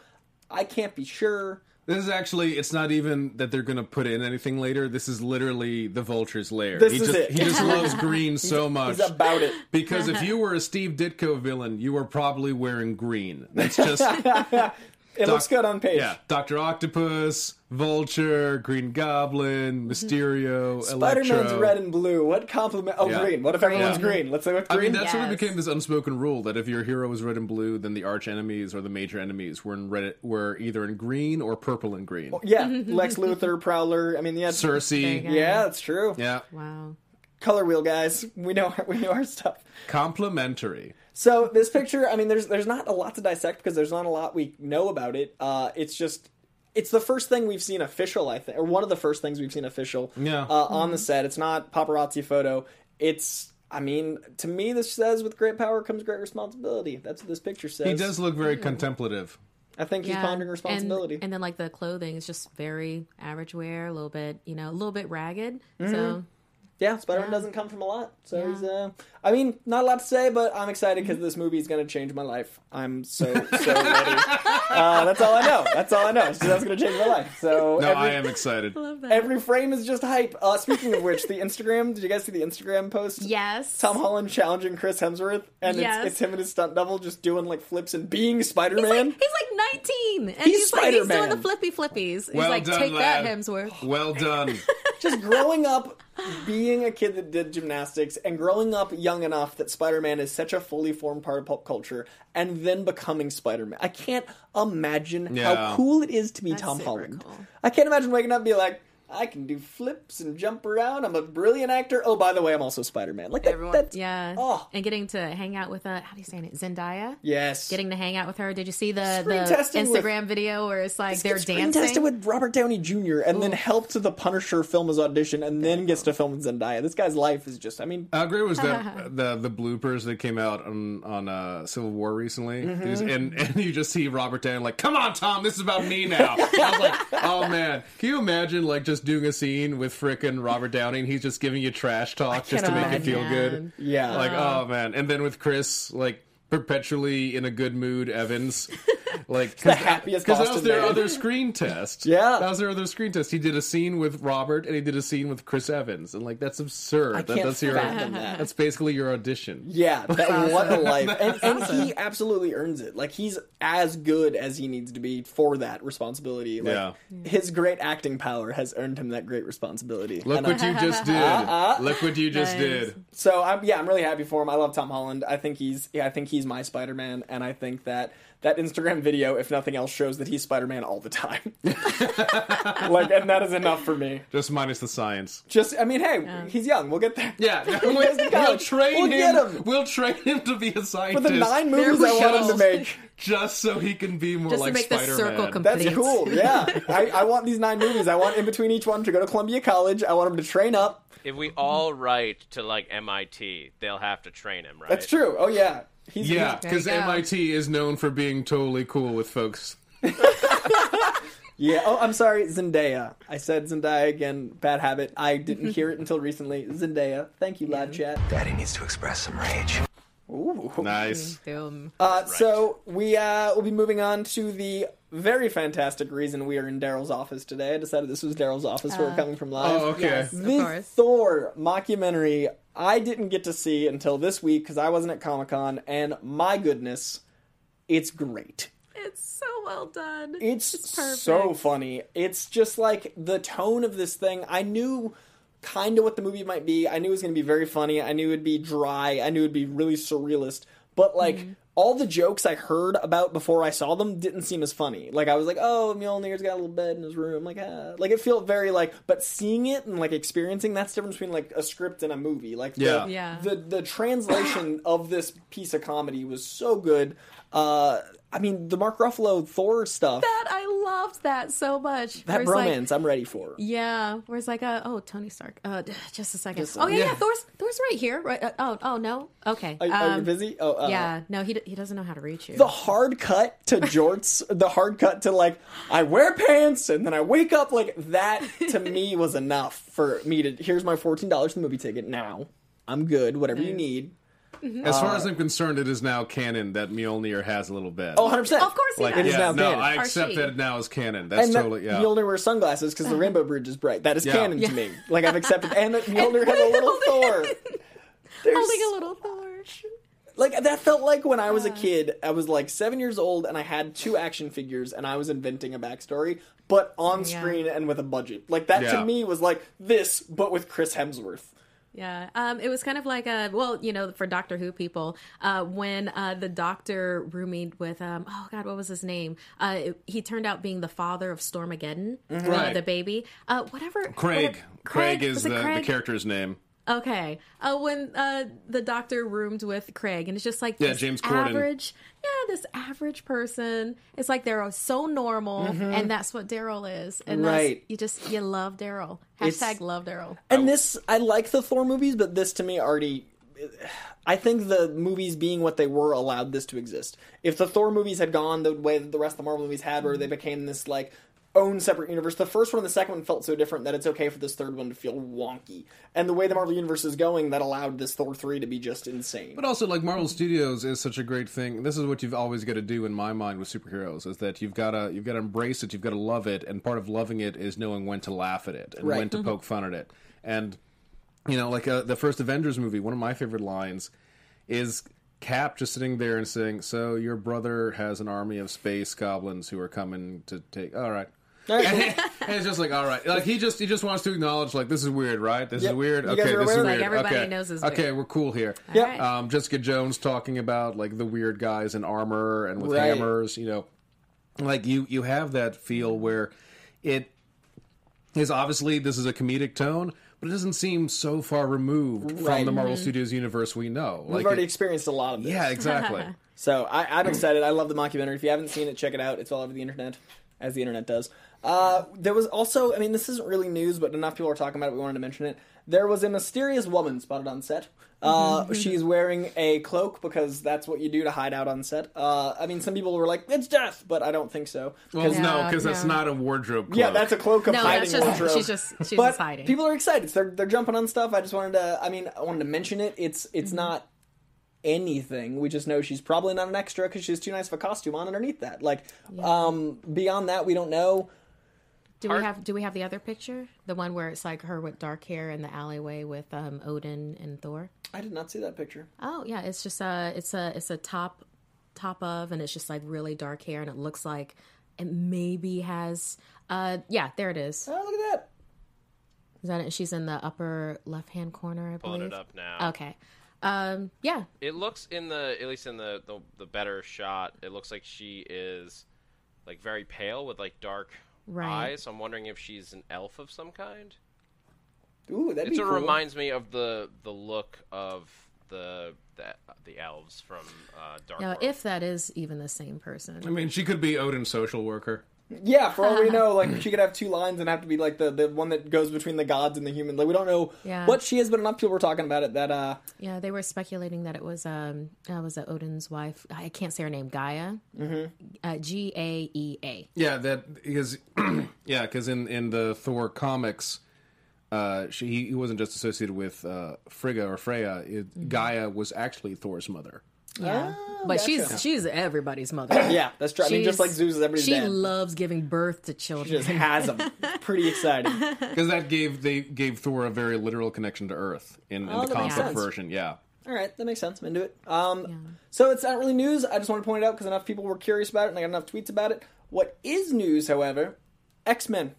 I can't be sure. This is actually, it's not even that they're going to put in anything later. This is literally the vulture's lair. This he is just, it. He just loves green <laughs> so much. He's about it. Because if <laughs> you were a Steve Ditko villain, you were probably wearing green. That's just <laughs> It looks good on page. Yeah, Doctor Octopus, Vulture, Green Goblin, Mysterio, Spider-Man's Electro. red and blue. What compliment? Oh, Yeah. green. What if everyone's Yeah. green? Let's say with I green. mean, that sort of Yes. became this unspoken rule that if your hero was red and blue, then the arch enemies or the major enemies were in red, were either in green or purple and green. yeah, Lex Luthor, Prowler. I mean, yeah, Cersei, go. yeah, that's true. yeah, Wow. Color wheel guys. We know we know our stuff. complementary. So this picture, I mean, there's there's not a lot to dissect because there's not a lot we know about it. Uh, it's just it's the first thing we've seen official, I think, or one of the first things we've seen official. Yeah. Uh, on the set, it's not paparazzi photo. It's, I mean, to me, this says with great power comes great responsibility. That's what this picture says. He does look very contemplative. I think he's pondering responsibility. And, and then like the clothing is just very average wear, a little bit, you know, a little bit ragged. Mm-hmm. So Yeah, Spider Man Yeah. doesn't come from a lot, so Yeah. he's. Uh, I mean, not a lot to say, but I'm excited because this movie is going to change my life. I'm so so <laughs> ready. Uh, that's all I know. That's all I know. So that's going to change my life. So No, every, I am excited. love that. every frame is just hype. Uh, speaking of which, the Instagram. Did you guys see the Instagram post? yes. Tom Holland challenging Chris Hemsworth, and Yes. it's, it's him and his stunt double just doing like flips and being Spider He's Man. like, he's like 19, and He's he's, like he's doing Spider-Man. the flippy flippies. He's Well like, done, take lad. that, Hemsworth. Well done. just growing up being a kid that did gymnastics and growing up young enough that Spider-Man is such a fully formed part of pop culture and then becoming Spider-Man. I can't imagine Yeah. how cool it is to be That's Tom Holland. cool. I can't imagine waking up and be like, I can do flips and jump around. I'm a brilliant actor. Oh, by the way, I'm also Spider-Man. Like that, Everyone, that's yeah, Oh. and getting to hang out with uh, how do you say it? Zendaya. yes. Getting to hang out with her. Did you see the, the testing with- Instagram video where it's like they're Screen dancing? tested with Robert Downey Jr. and then helped the Punisher film his audition and then gets to film with Zendaya. This guy's life is just, I mean, How great was that <laughs> the the bloopers that came out on on uh, Civil War recently, Mm-hmm. These- and and you just see Robert Downey like, "Come on, Tom, this is about me now." I was like, <laughs> "Oh man, can you imagine like just doing a scene with frickin' Robert Downey and he's just giving you trash talk just to can't make you feel good?" yeah. Like, oh, oh man, and then with Chris like perpetually in a good mood, Evans. <laughs> Like the happiest because that was their man. other screen test. Yeah. that was their other screen test. He did a scene with Robert and he did a scene with Chris Evans, and like that's absurd. I That- can't that's your that. that's basically your audition. Yeah, <laughs> that, what a life. And, and he absolutely earns it. Like, he's as good as he needs to be for that responsibility. Like, Yeah. his great acting power has earned him that great responsibility. Look And what you just <laughs> did. Uh, Look what you just Nice. did. So I'm yeah, I'm really happy for him. I love Tom Holland. I think he's yeah, I think he's my Spider-Man and I think that that Instagram video if nothing else shows that he's Spider-Man all the time. <laughs> like and that is enough for me. Just minus the science. Just I mean, hey, he's young. We'll get there. Yeah, <laughs> goes we'll, to we'll train We'll him. get him. We'll train him to be a scientist For the nine movies I want him to make. <laughs> just so he can be more Just to like make the Spider-Man. circle complete. That's cool. Yeah, I, I want these nine movies. I want in between each one to go to Columbia College. I want him to train up. If we all write to like MIT, they'll have to train him, right? That's true. Oh yeah, he's Yeah, because go. MIT is known for being totally cool with folks. <laughs> Yeah. Oh, I'm sorry, Zendaya. I said Zendaya again. Bad habit. I didn't <laughs> hear it until recently. Zendaya. Thank you, lad chat. Daddy needs to express some rage. Ooh. Nice. Boom. Uh, So we uh, will be moving on to the very fantastic reason we are in Daryl's office today. I decided this was Daryl's office where we're coming from live. Oh, okay. Yes, of the course. Thor mockumentary I didn't get to see until this week because I wasn't at Comic Con, and my goodness, it's great. It's so well done. It's, perfect. so funny. It's just like the tone of this thing. I knew kind of what the movie might be. I knew it was going to be very funny. I knew it would be dry. I knew it would be really surrealist. But like Mm-hmm. All the jokes I heard about before I saw them didn't seem as funny. Like I was like, oh, Mjolnir's got a little bed in his room. Like, ah. like it felt very like. But seeing it and like experiencing that's the difference between like a script and a movie. Like the, Yeah. Yeah. the the translation of this piece of comedy was so good. Uh, I mean, the Mark Ruffalo Thor stuff. that I loved that so much. That Where it's like- I'm ready for. yeah, where it's like, uh, oh, Tony Stark. Uh, just a second. Just oh yeah, Yeah. yeah, Thor's Thor's right here. Right? Uh, oh, oh no. Okay. Are, are you Um, busy? Oh, uh, Yeah. No, he d- he doesn't know how to reach you. The hard cut to <laughs> jorts, the hard cut to like, I wear pants and then I wake up like that. To <laughs> me, was enough for me to. Here's my fourteen dollars for the movie ticket. Now I'm good. Whatever you need. Mm-hmm. As far uh, as I'm concerned, it is now canon that Mjolnir has a little bed. Oh, 100 percent. Of course he like, does. it is yeah, now no, canon. I Or accept she. that now is canon. That's And that totally yeah. Mjolnir wears sunglasses because the rainbow bridge is bright. That is Yeah. canon to me. Like I've accepted. And that <laughs> Mjolnir has a little Thor. There's- Holding a little Thor. Like that felt like when I was a kid. I was like seven years old, and I had two action figures, and I was inventing a backstory, but on Yeah. screen and with a budget. Like that Yeah. to me was like this, but with Chris Hemsworth. Yeah, um, it was kind of like a well, you know, for Doctor Who people, uh, when uh, the Doctor roomied with um, oh god, what was his name? Uh, it- he turned out being the father of Stormageddon, uh, Right. the baby. Uh, whatever. Craig. whatever- Craig, is Was it the, the character's name. Okay. Uh, when uh, the doctor roomed with Craig, and it's just like Yeah, this James Corden. average, yeah, this average person. It's like they're so normal, and that's what Daryl is. And that's, Mm-hmm. Right. you just you love Daryl. It's- Hashtag love Daryl. And this, I like the Thor movies, but this to me already. I think the movies being what they were allowed this to exist. If the Thor movies had gone the way that the rest of the Marvel movies had, where they became this like own separate universe, the first one and the second one felt so different that it's okay for this third one to feel wonky. And the way the Marvel universe is going, that allowed this Thor three to be just insane. But also, like Marvel Studios is such a great thing. This is what you've always got to do in my mind with superheroes: is that you've got to you've got to embrace it, you've got to love it, and part of loving it is knowing when to laugh at it and Right. when to poke fun at it. And you know, like uh, the first Avengers movie, one of my favorite lines is Cap just sitting there and saying, "So your brother has an army of space goblins who are coming to take." All right. And <laughs> it's just like all right, like he just he just wants to acknowledge like this is weird, right? This Yep. is weird. You guys Okay, are this is aware? weird. Like, everybody okay. knows it's Okay, weird. we're cool here. Yep. Alright. Um, Jessica Jones talking about like the weird guys in armor and with Right. hammers, you know, like you you have that feel where it is obviously this is a comedic tone, but it doesn't seem so far removed Right. from the Marvel Studios universe we know. We've Like, already it- experienced a lot of this. yeah, exactly. <laughs> So I, I'm excited. I love the mockumentary. If you haven't seen it, check it out. It's all over the internet, as the internet does. Uh, there was also, I mean, this isn't really news, but enough people are talking about it. We wanted to mention it. There was a mysterious woman spotted on set. Uh, she's wearing a cloak because that's what you do to hide out on set. Uh, I mean, some people were like, "It's death," but I don't think so. Well, no, Yeah, because that's no. not a wardrobe. Cloak. Yeah, that's a cloak of No, hiding that's just wardrobe. she's just she's but just hiding. people are excited. So they're they're jumping on stuff. I just wanted to. I mean, I wanted to mention it. It's Mm-hmm. it's not anything. We just know she's probably not an extra because she's too nice of a costume on underneath that. Like, um, beyond that, we don't know. Do Hard- we have do we have the other picture? The one where it's like her with dark hair in the alleyway with um, Odin and Thor. I did not see that picture. Oh yeah, it's just a it's a it's a top top of, and it's just like really dark hair, and it looks like it maybe has uh yeah there it is. Oh, look at that. Is that it? She's in the upper left hand corner, I Pulling believe. it up now. Okay. Um yeah. It looks in the at least in the, the the better shot. It looks like she is like very pale with like dark Right. eyes. So I'm wondering if she's an elf of some kind. Ooh, that'd It be sort cool. of reminds me of the the look of the the, the elves from uh, Dark Now, World. if that is even the same person. I mean, she could be Odin's social worker. Yeah, for all we <laughs> know, like she could have two lines and have to be like the, the one that goes between the gods and the human. Like we don't know Yeah. what she is, but enough people were talking about it that uh Yeah, they were speculating that it was um uh, was it Odin's wife? I can't say her name. Gaia. Mm-hmm. Uh, G A E A. Yeah, that because <clears throat> yeah, because in in the Thor comics, uh, she he wasn't just associated with uh, Frigga or Freya. It, Gaia was actually Thor's mother. Yeah, but gotcha. she's she's everybody's mother. <clears throat> yeah, that's true. I mean, just like Zeus is everybody's She dad. loves giving birth to children. She children. just has them. <laughs> Pretty exciting. Because that gave they gave Thor a very literal connection to Earth in, in Oh, the that makes comic sense. version. Yeah. All right, that makes sense. I'm into it. Um, So it's not really news. I just want to point it out because enough people were curious about it, and I got enough tweets about it. What is news, however, X Men.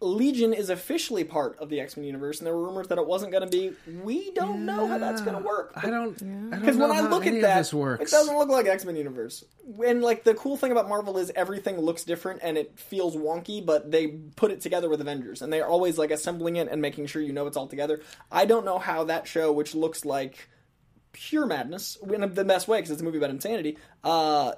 Legion is officially part of the X Men universe, and there were rumors that it wasn't going to be. We don't know how that's going to work. I don't. Because don't when know I look at that, this works. it doesn't look like X Men universe. And like the cool thing about Marvel is everything looks different and it feels wonky, but they put it together with Avengers, and they're always like assembling it and making sure you know it's all together. I don't know how that show, which looks like pure madness in the best way because it's a movie about insanity. Uh,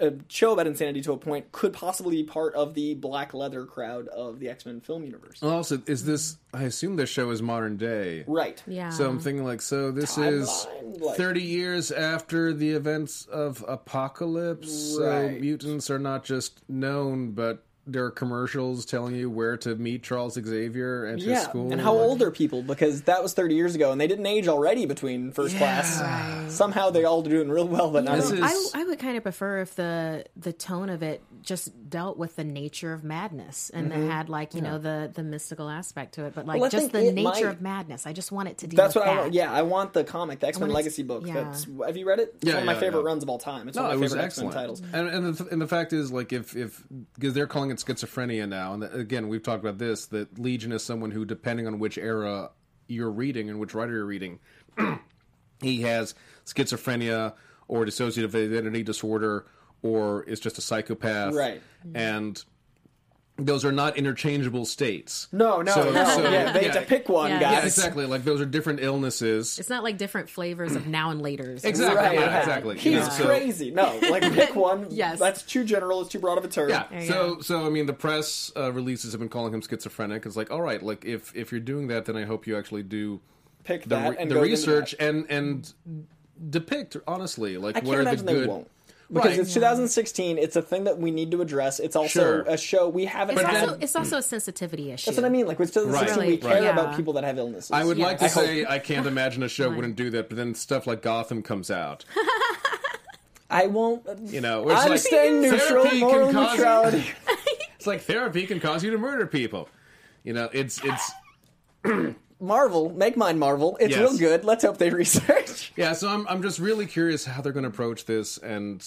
a show about insanity to a point could possibly be part of the black leather crowd of the X Men film universe. Well, also, is this? I assume this show is modern day. Right. yeah. So I'm thinking like, so this is Timeline, like- 30 years after the events of Apocalypse. So mutants are not just known, but there are commercials telling you where to meet Charles Xavier at his school. and how old are people? Because that was 30 years ago, and they didn't age already between first class. Somehow they all are doing real well, but not This I, I would kind of prefer if the the tone of it just dealt with the nature of madness and then had like you know the the mystical aspect to it, but like Mm-hmm. Well, just the nature might. of madness. I just want it to deal That's with what I that. want. Yeah, I want the comic, the X Men want it to- Legacy book. yeah. That's have you read it? It's Yeah, one of my favorite yeah. runs of all time. It's No, one of my was favorite X Men titles. And and the, and the fact is, like, if if because they're calling it schizophrenia now, and again, we've talked about this that Legion is someone who, depending on which era you're reading and which writer you're reading, <clears throat> he has schizophrenia or dissociative identity disorder or is just a psychopath, Right. And those are not interchangeable states. No, no, So- no. so- <laughs> yeah, they had yeah. to pick one, Yeah. guys. Yeah, exactly. Like those are different illnesses. It's not like different flavors of now and later's. Exactly. Right, yeah, exactly. He's Yeah, so- crazy. No, like pick one. <laughs> Yes. that's too general. It's too broad of a term. Yeah. you So so I mean the press uh, releases have been calling him schizophrenic. It's like all right, like if if you're doing that, then I hope you actually do pick the that re- and the research that. and and depict honestly like I what can't are the imagine good. They won't. Because Right. it's 2016, it's a thing that we need to address. It's also Sure. a show we haven't It's had. also it's also a sensitivity issue. that's what I mean. Like with 2016, Right. we care yeah. about people that have illnesses. I would Yeah. like to I say I can't <laughs> imagine a show wouldn't do that, but then stuff like Gotham comes out. <laughs> I won't. Uh, you know, it's I'm like, staying neutral. therapy Moral can cause neutrality. <laughs> it's like therapy can cause you to murder people. You know, it's it's <clears throat> Marvel, make mine Marvel. It's Yes. real good. Let's hope they research. yeah. So I'm I'm just really curious how they're going to approach this and.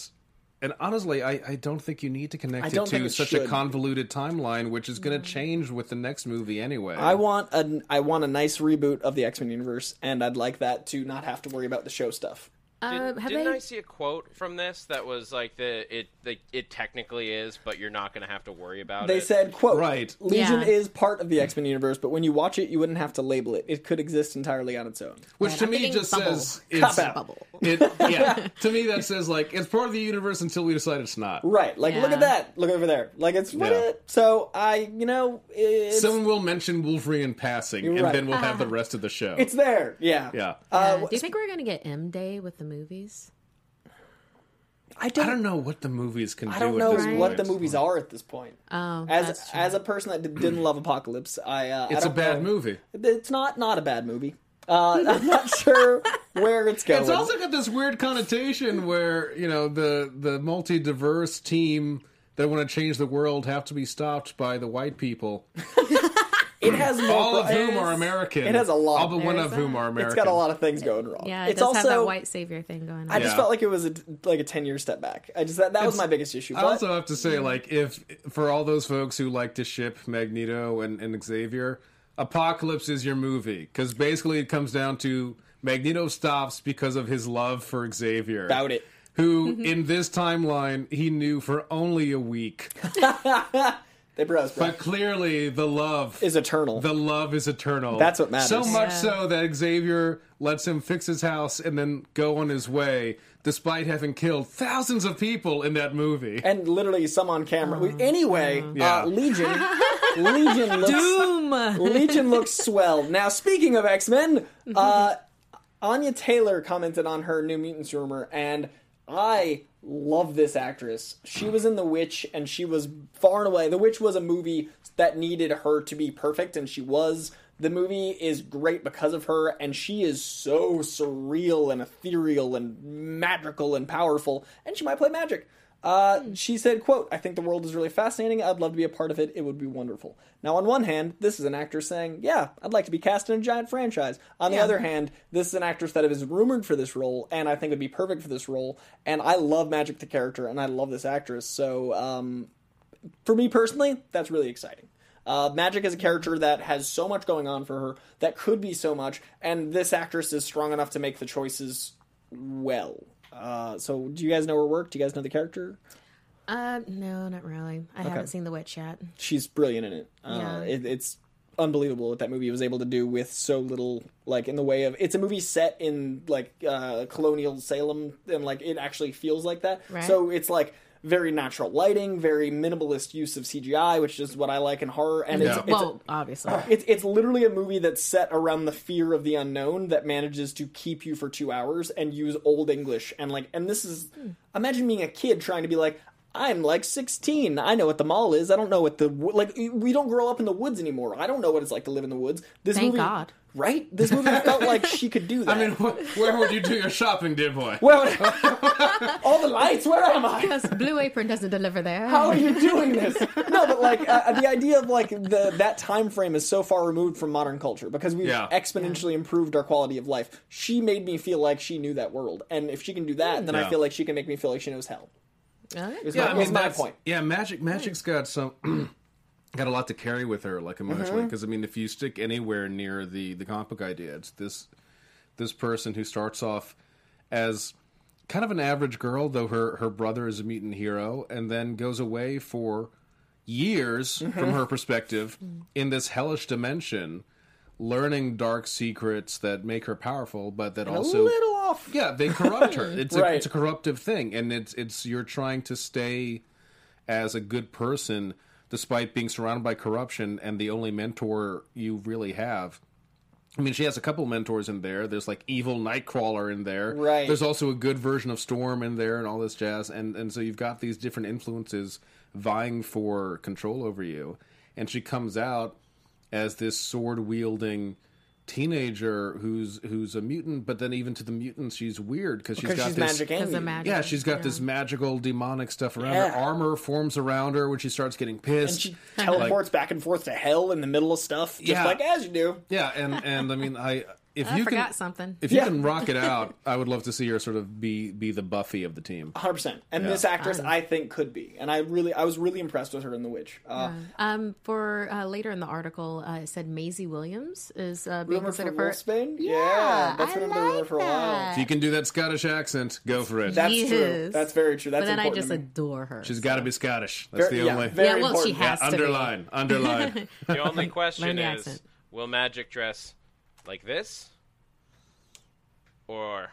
And honestly, I, I don't think you need to connect it to it such should. a convoluted timeline, which is going to mm. change with the next movie anyway. I want a I want a nice reboot of the X Men universe, and I'd like that to not have to worry about the show stuff. Uh, Did, have didn't they? I see a quote from this that was like the it the, it technically is, but you're not going to have to worry about They it. They said, "quote Right. Legion Yeah. is part of the X Men universe, but when you watch it, you wouldn't have to label it. It could exist entirely on its own." Which Right, to I'm me just bubble. says Cop it's, out. Bubble. <laughs> it, yeah. <laughs> to me, that says like it's part of the universe until we decide it's not. Right? Like, look at that. Look over there. Like, it's what Yeah. it. So I, you know, it's Someone will mention Wolverine in passing, and then we'll have the rest of the show. it's there. Yeah. yeah. Uh, Do you think we're gonna get M Day with the movies? I don't. I don't know what the movies can I do. don't at know this what the movies are at this point. Oh, as that's true. as a person that did- didn't love Apocalypse, I uh, It's a don't bad know. movie. It's not not a bad movie. Uh, <laughs> I'm not sure where it's going. It's also got this weird connotation where you know the the multi diverse team that want to change the world have to be stopped by the white people, <laughs> it has more all of whom are American. it has a lot. all but one of whom are American. It's got a lot of things going wrong. yeah, it it's does also have that white savior thing going on. I just Yeah. felt like it was a, like a ten year step back. I just that, that was my biggest issue. I also have to say, like, if for all those folks who like to ship Magneto and, and Xavier, Apocalypse is your movie because basically it comes down to Magneto stops because of his love for Xavier. About it. Who mm-hmm. in this timeline he knew for only a week, <laughs> they bros, bro. but clearly the love is eternal. the love is eternal. That's what matters. So much Yeah. so that Xavier lets him fix his house and then go on his way, despite having killed thousands of people in that movie. and literally some on camera. We- anyway, Yeah. uh, Legion, <laughs> Legion looks Doom. Legion looks swell. Now, speaking of X Men, uh, Anya Taylor commented on her New Mutants rumor, and I love this actress. She was in The Witch, and she was far and away. The Witch was a movie that needed her to be perfect, and she was. The movie is great because of her, and she is so surreal and ethereal and magical and powerful, and she might play Magik. Uh, she said, quote, I think the world is really fascinating. I'd love to be a part of it. It would be wonderful. Now, on one hand, this is an actor saying, yeah, I'd like to be cast in a giant franchise. On the other hand, this is an actress that is rumored for this role, and I think would be perfect for this role. And I love Magik the character, and I love this actress. So, um, for me personally, that's really exciting. Uh, Magik is a character that has so much going on for her that could be so much, and this actress is strong enough to make the choices well. Uh, so, do you guys know her work? Do you guys know the character? Uh, no, not really. I haven't seen The Witch yet. she's brilliant in it. Uh, Yeah. it it's unbelievable what that movie was able to do with so little, like in the way of it's a movie set in like uh, colonial Salem, and like it actually feels like that. Right. So it's like very natural lighting, very minimalist use of CGI, which is what I like in horror. And it's, Yeah. it's well, obviously. <clears throat> it's it's literally a movie that's set around the fear of the unknown that manages to keep you for two hours and use old English and like and this is imagine being a kid trying to be like I'm like 16. I know what the mall is. I don't know what the like. We don't grow up in the woods anymore. I don't know what it's like to live in the woods. This Thank movie, God. Right? This movie felt like she could do that. <laughs> I mean, wh- where would you do your shopping, dear boy? <laughs> well, <laughs> all the lights. Where am I? Because Blue Apron doesn't deliver there. How are you doing this? No, but like uh, the idea of like the that time frame is so far removed from modern culture because we've Yeah. exponentially improved our quality of life. She made me feel like she knew that world, and if she can do that, then I feel like she can make me feel like she knows hell. Okay. Yeah, my, I mean is my point. yeah. Magik, Magik's got some <clears throat> got a lot to carry with her, like emotionally. Mm-hmm. Because I mean, if you stick anywhere near the the comic book idea, it's this this person who starts off as kind of an average girl, though her her brother is a mutant hero, and then goes away for years Mm-hmm. from her perspective <laughs> in this hellish dimension. Learning dark secrets that make her powerful, but that a also little off. yeah, they corrupt her. <laughs> It's a, it's a corruptive thing, and it's it's you're trying to stay as a good person despite being surrounded by corruption, and the only mentor you really have. I mean, she has a couple mentors in there. There's like evil Nightcrawler in there. Right. There's also a good version of Storm in there, and all this jazz. And and so you've got these different influences vying for control over you. And she comes out as this sword wielding teenager who's who's a mutant, but then even to the mutants, she's weird because she's Because got she's this. magic and Because of mutant. magic. Yeah, she's got this magical demonic stuff around her. Armor forms around her when she starts getting And pissed. she teleports back and forth to hell in the middle of stuff, just Yeah. like as you do. yeah, and and I mean, I if I you forgot can something. if you Yeah. can rock it out, I would love to see her sort of be be the Buffy of the team. 100%. And this actress, I think, could be. And I really, I was really impressed with her in The Witch. Uh, Um, for uh, later in the article, uh, it said Maisie Williams is uh, being rumor for considered for. Wolfsbane? Yeah, that's I been in the rumor like for a while. that. If you can do that Scottish accent, go for it. That's Yes. true. That's very true. That's but then I important just to me. adore her. She's got to be Scottish. That's Very- the yeah, only. very yeah, well, she important. has to be. underline, underline. <laughs> The only question Learn the is, accent. will Magik dress like this, or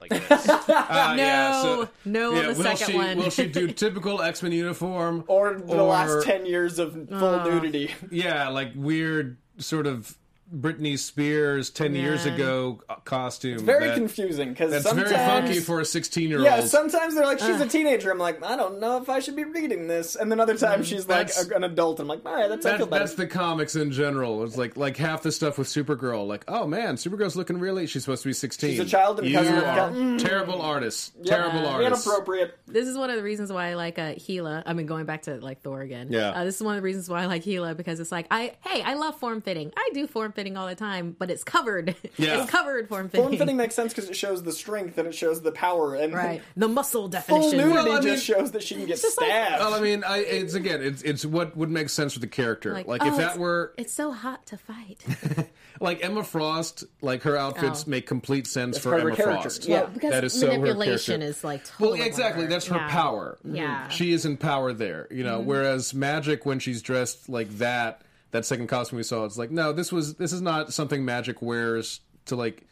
like <laughs> this? <laughs> Uh, No, yeah, so- no on yeah, the second she, one. Will she do <laughs> typical X Men uniform Or the or- last 10 years of full Uh. nudity. Yeah, like weird sort of Britney Spears ten years ago uh, costume. Very that- confusing because That's sometimes. very funky for a sixteen-year-old. yeah, sometimes they're like, she's a teenager. I'm like, I don't know if I should be reading this. And then other times she's like a, an adult. I'm like, all right, that's I feel better. that's the comics in general. It's like like half the stuff with Supergirl. Like, oh man, Supergirl's looking really. She's supposed to be sixteen. She's a child and you cousin are of Mm. terrible artist. Yeah, Terrible artist. Inappropriate. this is one of the reasons why I like uh, Hela. I mean, going back to like Thor again. Yeah. Uh, this is one of the reasons why I like Hela because it's like I hey I love form fitting. I do form fitting all the time, but it's covered. <laughs> Yeah. it's covered form fitting. Form fitting makes sense because it shows the strength and it shows the power. And right. <laughs> The muscle full definition. nudity Well, I mean- just shows that she can get just like- stabbed. Well, I mean, I, it's again, it's it's what would make sense for the character. Like, Like, if oh, that were It's so hot to fight. <laughs> like Emma Frost, like her outfits Oh. make complete sense It's for Emma character. Frost. Yeah. because That is so her manipulation character. is like totally Well, exactly. her. That's her Yeah. power. Yeah. She is in power there, you know. Mm-hmm. Whereas Magik, when she's dressed like that, that second costume we saw, it's like, no, this was this is not something Magik wears to like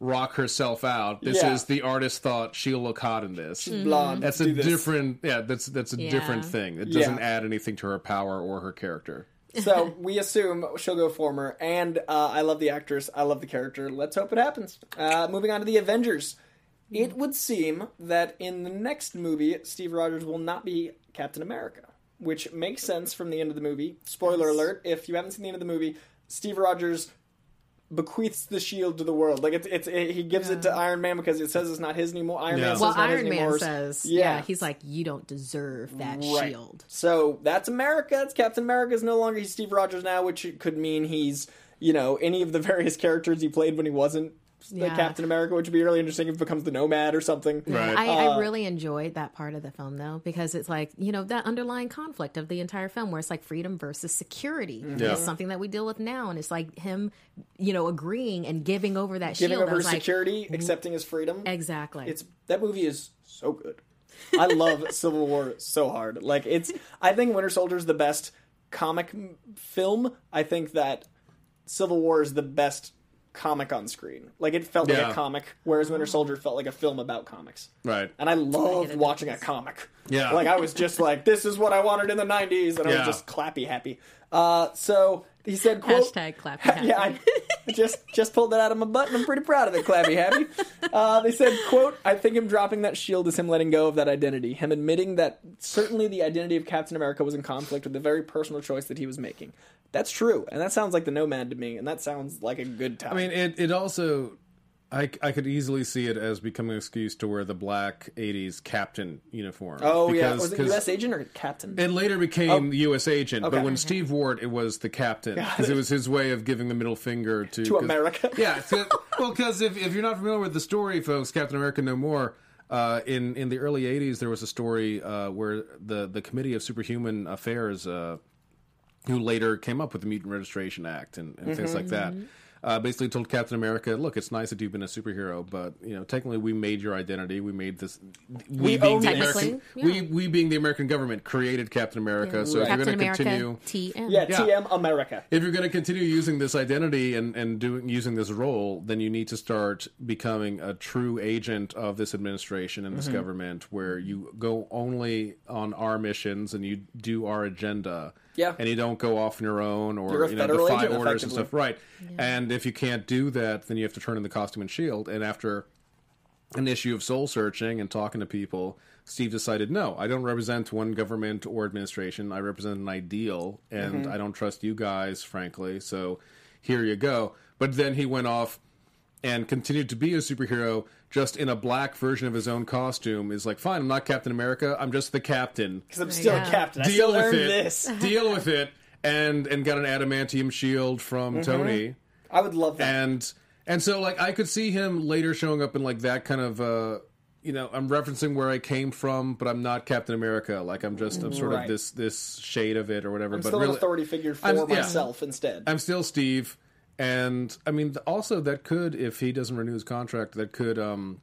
rock herself out. This Yeah. is the artist thought she'll look hot in this. Blonde. That's a this. different, yeah. That's that's a Yeah. different thing. It doesn't Yeah. add anything to her power or her character. so we assume she'll go former, and uh, I love the actress. I love the character. Let's hope it happens. Uh, moving on to the Avengers. It would seem that in the next movie, Steve Rogers will not be Captain America, which makes sense from the end of the movie. Spoiler alert: if you haven't seen the end of the movie, Steve Rogers bequeaths the shield to the world. Like it's it's it, he gives it to Iron Man because it says it's not his anymore. Iron Yeah. Man says Well, it's not his Iron Man anymore. says, Yeah. yeah. he's like, you don't deserve that Right. shield. So that's America. It's Captain America is no longer he's Steve Rogers now, which could mean he's you know any of the <laughs> various characters he played when he wasn't the Yeah. Captain America, which would be really interesting if it becomes the Nomad or something. Right. I, Uh, I really enjoyed that part of the film though, because it's like, you know, that underlying conflict of the entire film where it's like freedom versus security. Yeah. It's something that we deal with now. And it's like him, you know, agreeing and giving over that Giving shield. I over was his like, security, accepting his freedom. Exactly. It's that movie is so good. I love <laughs> Civil War so hard. Like it's I think Winter Soldier is the best comic film. I think that Civil War is the best comic on screen. Like it felt like Yeah. a comic, whereas Winter Soldier felt like a film about comics. Right. And I loved into watching a comic. Yeah. Like I was just <laughs> like, this is what I wanted in the '90s, and I Yeah. was just clappy happy. Uh, so he said, quote, Hashtag clappy happy. <laughs> yeah, I, just just pulled that out of my butt, and I'm pretty proud of it. Clappy happy. Uh, they said, "quote I think him dropping that shield is him letting go of that identity, him admitting that certainly the identity of Captain America was in conflict with the very personal choice that he was making. That's true, and that sounds like the Nomad to me, and that sounds like a good time. I mean, it, it also, I, I could easily see it as becoming an excuse to wear the black 80s captain uniform. oh yeah, was it U.S. agent or Captain? It later became Oh. U.S. agent, Okay. but when Steve wore it, it was the captain because it was his way of giving the middle finger to To America. <laughs> Yeah, so- well, because if, if you're not familiar with the story, folks, Captain America No More. Uh, in in the early '80s, there was a story uh, where the the Committee of Superhuman Affairs, uh, who later came up with the Mutant Registration Act and, and things like that, uh, basically told Captain America, "Look, it's nice that you've been a superhero, but you know, technically, we made your identity. We made this. We, being the. American, Technically, we we being the American government created Captain America. So if you're going to continue, TM. yeah, Yeah. TM America. if you're going to continue using this identity and and doing using this role, then you need to start becoming a true agent of this administration and this Mm-hmm. government, where you go only on our missions and you do our agenda. Yeah. and you don't go off on your own or You're a you know federal defy agent, orders and stuff. Right, and if you can't do that, then you have to turn in the costume and shield. And after an issue of soul searching and talking to people, Steve decided, no, I don't represent one government or administration. I represent an ideal, and Mm-hmm. I don't trust you guys, frankly. So here you go. But then he went off and continued to be a superhero just in a black version of his own costume is like fine i'm not captain america i'm just the captain Because I'm still Yeah. a captain. I deal still with it this. <laughs> deal with it and and got an adamantium shield from Mm-hmm. tony I would love that. and and so like I could see him later showing up in like that kind of uh you know I'm referencing where I came from, but I'm not Captain America. Like I'm just I'm sort Right. of this this shade of it or whatever. I'm but still really, an authority figure for I'm- yeah. myself instead. I'm still Steve, and I mean also that could if he doesn't renew his contract, that could um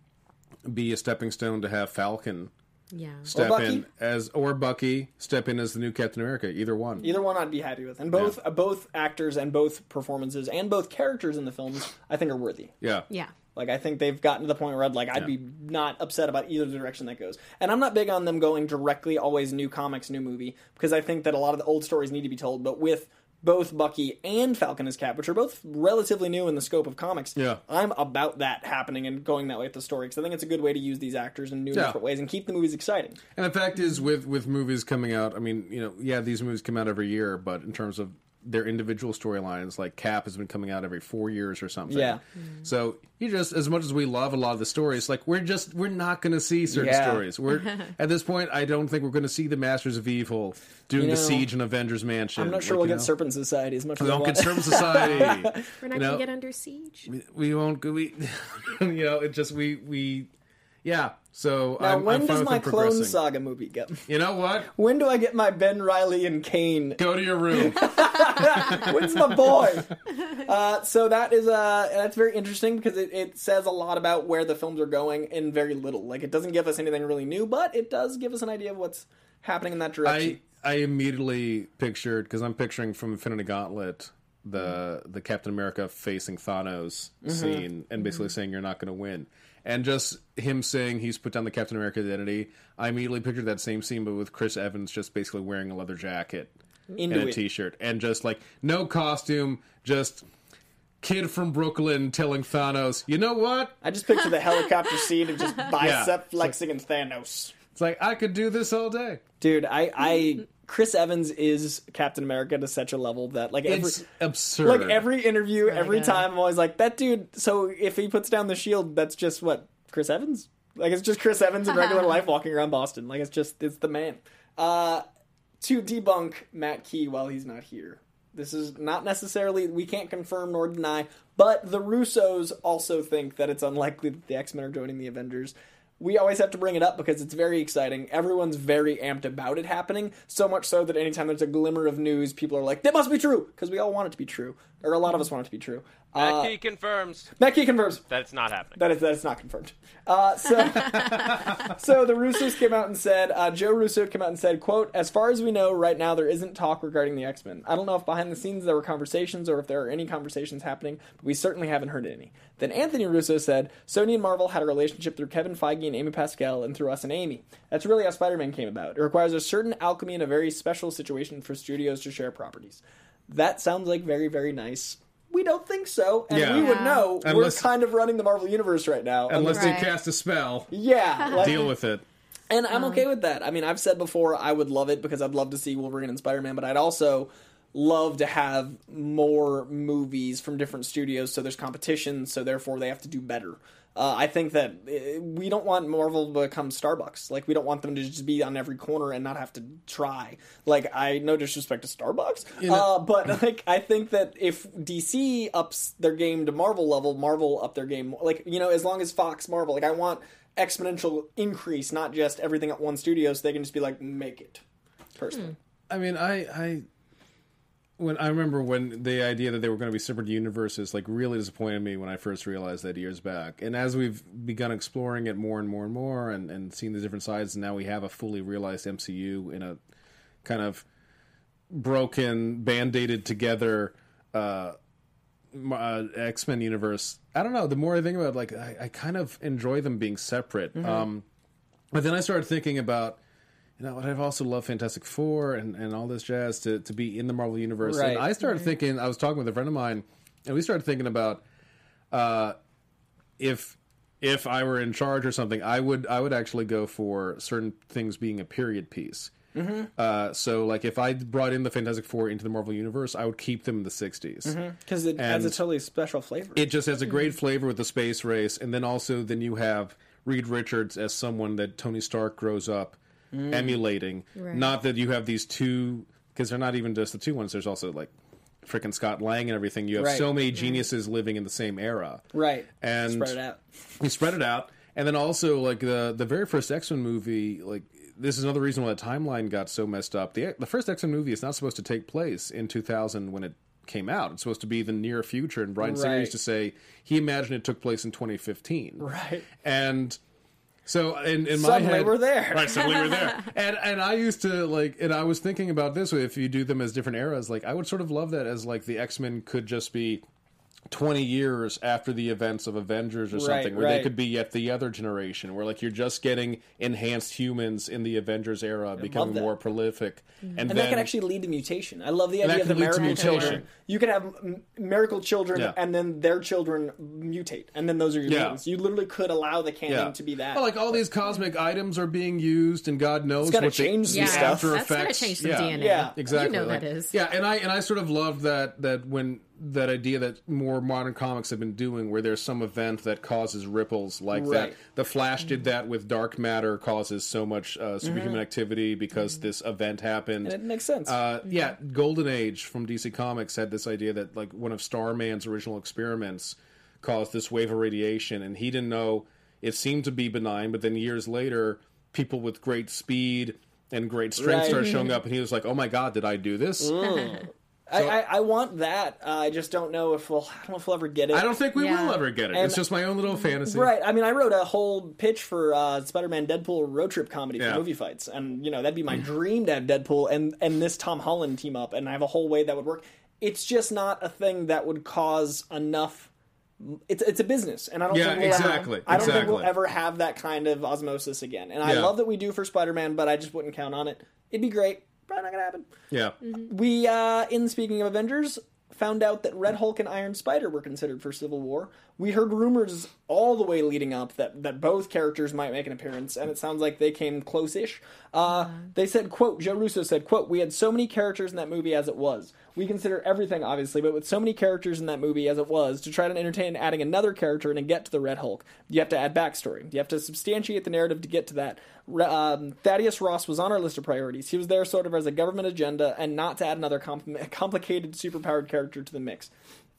be a stepping stone to have Falcon Yeah. step Bucky. in as or Bucky step in as the new Captain America. Either one. Either one I'd be happy with, and both uh, both actors and both performances and both characters in the films I think are worthy. Yeah. Yeah. Like I think they've gotten to the point where I'd like I'd be not upset about either direction that goes. And I'm not big on them going directly always new comics, new movie because I think that a lot of the old stories need to be told. But with both Bucky and Falcon as Cap, which are both relatively new in the scope of comics, Yeah. I'm about that happening and going that way with the story because I think it's a good way to use these actors in new Yeah. different ways and keep the movies exciting. And the fact is, with with movies coming out, I mean, you know, yeah, these movies come out every year, but in terms of their individual storylines, like Cap has been coming out every four years or something. Yeah. Mm-hmm. So you just, as much as we love a lot of the stories, like we're just we're not going to see certain Yeah. stories. We're <laughs> at this point, I don't think we're going to see the Masters of Evil doing You the siege in Avengers Mansion. I'm not sure like, we'll you get know. Serpent Society as much as We I don't want. get Serpent Society. <laughs> We're not You going to get under siege. we won't. go- We, <laughs> you know, it just we we, yeah. So now, I'm, when I'm does my Clone. Saga movie get? You know what? When do I get my Ben Reilly and Kaine Go to your room. <laughs> When's my boy? uh, so that is uh, that's very interesting because it, it says a lot about where the films are going in very little. Like it doesn't give us anything really new, but it does give us an idea of what's happening in that direction. I I immediately pictured because I'm picturing from Infinity Gauntlet the Mm-hmm. the Captain America facing Thanos scene and basically saying you're not going to win, and just him saying he's put down the Captain America identity. I immediately pictured that same scene, but with Chris Evans just basically wearing a leather jacket Into and a it. t-shirt and just like no costume, just kid from Brooklyn telling Thanos, you know what? I just picture the helicopter <laughs> scene of just bicep flexing and Thanos. It's like I could do this all day. Dude, I, I Chris Evans is Captain America to such a level that like every It's absurd. like every interview, every good. time I'm always like, that dude so if he puts down the shield, that's just what, Chris Evans? Like it's just Chris Evans in regular <laughs> life walking around Boston. Like it's just it's the man. Uh to debunk Matt Key while he's not here. This is not necessarily we can't confirm nor deny, but the Russos also think that it's unlikely that the X-Men are joining the Avengers. We always have to bring it up because it's very exciting. Everyone's very amped about it happening, so much so that anytime there's a glimmer of news, people are like, "That must be true," because we all want it to be true, or a lot of us want it to be true. Uh, Matt Key confirms Matt Key confirms. that it's not happening. That is that is not confirmed. Uh, so, <laughs> so the Russos came out and said, uh, Joe Russo came out and said, "quote As far as we know, right now there isn't talk regarding the X Men. I don't know if behind the scenes there were conversations or if there are any conversations happening, but we certainly haven't heard any." Then Anthony Russo said, "Sony and Marvel had a relationship through Kevin Feige and Amy Pascal, and through us and Amy. That's really how Spider Man came about. It requires a certain alchemy and a very special situation for studios to share properties. That sounds like very very nice." We don't think so, and Yeah. we would know. Unless- we're kind of running the Marvel universe right now. Unless Right. they cast a spell, yeah, <laughs> like- deal with it. and I'm um, okay with that. I mean, I've said before I would love it because I'd love to see Wolverine and Spider Man, but I'd also love to have more movies from different studios so there's competition, so therefore they have to do better. Uh, I think that uh, we don't want Marvel to become Starbucks. Like we don't want them to just be on every corner and not have to try. Like I no disrespect to Starbucks, uh, but <laughs> like I think that if DC ups their game to Marvel level, Marvel up their game. Like you know, as long as Fox Marvel, like I want exponential increase, not just everything at one studio, so they can just be like make it. Personally, I mean, I, I when I remember when the idea that they were going to be separate universes like really disappointed me when I first realized that years back. And as we've begun exploring it more and more and more, and and seeing the different sides, and now we have a fully realized MCU in a kind of broken, band-aided together. Uh, uh, X Men universe. I don't know. The more I think about, it, like, I, I kind of enjoy them being separate. Um, but then I started thinking about, you know, I've also loved Fantastic Four and, and all this jazz to, to be in the Marvel universe. Right. And I started thinking. I was talking with a friend of mine, and we started thinking about, uh, if if I were in charge or something, I would I would actually go for certain things being a period piece. Mm-hmm. Uh, so, like, if I brought in the Fantastic Four into the Marvel universe, I would keep them in the '60s because it adds a totally special flavor. it just has a great flavor with the space race and then also then you have reed richards as someone that tony stark grows up Mm. emulating. Not that you have these two because they're not even just the two ones there's also like freaking scott lang and everything. You have Right. so many geniuses living in the same era. Right, and spread it out. you <laughs> spread it out. And then also like the the very first x-men movie like this is another reason why the timeline got so messed up. The the first x-men movie is not supposed to take place in 2000 when it came out. It's supposed to be the near future and Bryan Singer used to say he imagined it took place in 2015 Right. and so in, in my Suddenly head, we're there. <laughs> Right, suddenly we're there. <laughs> And and I used to like, and I was thinking about this. If you do them as different eras, like I would sort of love that as like the X Men could just be. 20 years after the events of Avengers or something, Right, where they could be yet the other generation, where like you're just getting enhanced humans in the Avengers era, becoming more prolific, mm-hmm. and, And then that can actually lead to mutation. I love the idea of the miracle mutation. children. You can have m- miracle children, Yeah. and then their children mutate, and then those are your Yeah. mutants. You literally could allow the canon to be that. Well, like all these cosmic items are being used, and God knows gotta what the- change some the stuff. after That's gonna effects. change some yeah. DNA. Yeah. exactly. You know like- that is. Yeah, and I and I sort of love that that when that idea that more modern comics have been doing, where there's some event that causes ripples like that. The Flash did that with dark matter, causes so much uh, superhuman activity because this event happened. and it makes sense. Uh, yeah, Golden Age from DC Comics had this idea that like one of Starman's original experiments caused this wave of radiation, and he didn't know it seemed to be benign, but then years later, people with great speed and great strength Right. started showing <laughs> up, and he was like, "Oh my god, did I do this?" I, I, I want that. Uh, I just don't know if we'll. I don't know if we'll ever get it. I don't think we Yeah. will ever get it. And- it's just my own little fantasy. Right. I mean, I wrote a whole pitch for uh, Spider-Man Deadpool road trip comedy for Yeah. Movie fights, and you know that'd be my dream to have Deadpool and and this Tom Holland team up, and I have a whole way that would work. It's just not a thing that would cause enough. It's it's a business, and I don't Yeah, think we'll exactly, Ever, I don't think we'll ever have that kind of osmosis again. And I love that we do for Spider-Man, but I just wouldn't count on it. It'd be great. Probably not gonna happen. Yeah. We, uh, in speaking of Avengers, found out that Red Hulk and Iron Spider were considered for Civil War. We heard rumors all the way leading up that, that both characters might make an appearance, and it sounds like they came close-ish. Uh, They said, quote, Joe Russo said, quote, we had so many characters in that movie as it was. We consider everything, obviously, but with so many characters in that movie as it was, to try to entertain adding another character and to get to the Red Hulk, you have to add backstory. You have to substantiate the narrative to get to that. Um, Thaddeus Ross was on our list of priorities. He was there sort of as a government agenda and not to add another compl- <laughs> complicated, superpowered character to the mix.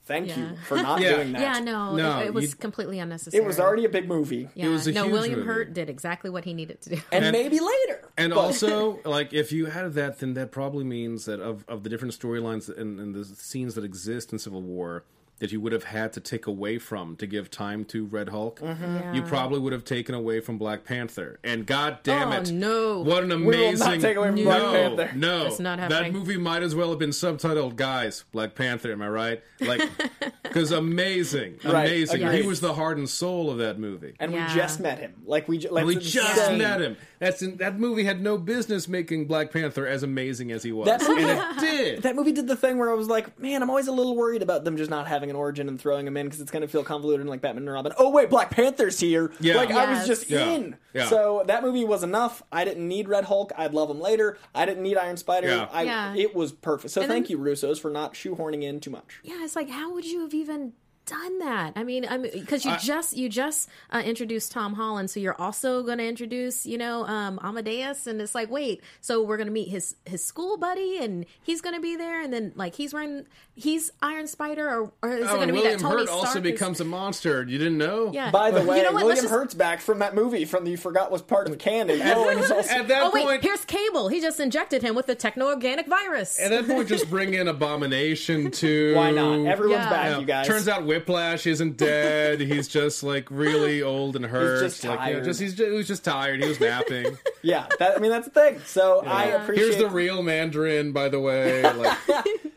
Thank Yeah. you for not <laughs> Yeah. doing that. Yeah, no, No, it, it was you- completely unnecessary. It was already a big movie. Yeah. was a no, huge William movie. Hurt did exactly what he needed to do. And, And- maybe later. And But- also, <laughs> like, if you had that, then that probably means that of, of the different storylines and, and the scenes that exist in Civil War that you would have had to take away from to give time to Red Hulk, Mm-hmm. you probably would have taken away from Black Panther. And god damn Oh, it, no. what an will not amazing! take away from no, Black Panther. no, That's not that movie might as well have been subtitled "Guys, Black Panther." Am I right? Like, <laughs> because amazing, Right, amazing. agreed. He was the heart and soul of that movie. and Yeah. we just met him. Like we, ju- like we just insane. met him. That's in, that movie had no business making Black Panther as amazing as he was, That movie- and it did. That movie did the thing where I was like, man, I'm always a little worried about them just not having having an origin and throwing him in because it's going to feel convoluted like Batman and Robin. Oh wait, Black Panther's here. Yeah. like I was just Yeah. in. Yeah. So that movie was enough. I didn't need Red Hulk. I'd love him later. I didn't need Iron Spider. Yeah. I, Yeah. It was perfect. So And thank then- you, Russos, for not shoehorning in too much. Yeah, it's like how would you have even done that? I mean, I mean, because you I- just you just uh, introduced Tom Holland, so you're also going to introduce, you know, um, Amadeus, and it's like, wait, so we're going to meet his his school buddy, and he's going to be there, and then like he's wearing he's Iron Spider, or, or is it Oh, going to be that Tony Hurt Stark also is- becomes a monster. You didn't know? yeah. By the way, You way, know what? William just- Hurt's back from that movie from the you forgot was part of canon. Oh, also At that Oh wait, point, here's Cable. He just injected him with the techno-organic virus. at that point, just bring in Abomination too. why not? Everyone's Yeah. back, Yeah. you guys. Turns out Whiplash isn't dead. He's just like really old and hurt. He's just like, you know, tired. just he's just, he was just tired. He was napping. <laughs> yeah, that, I mean that's the thing. So I appreciate. Here's the real Mandarin, by the way. <laughs> Like,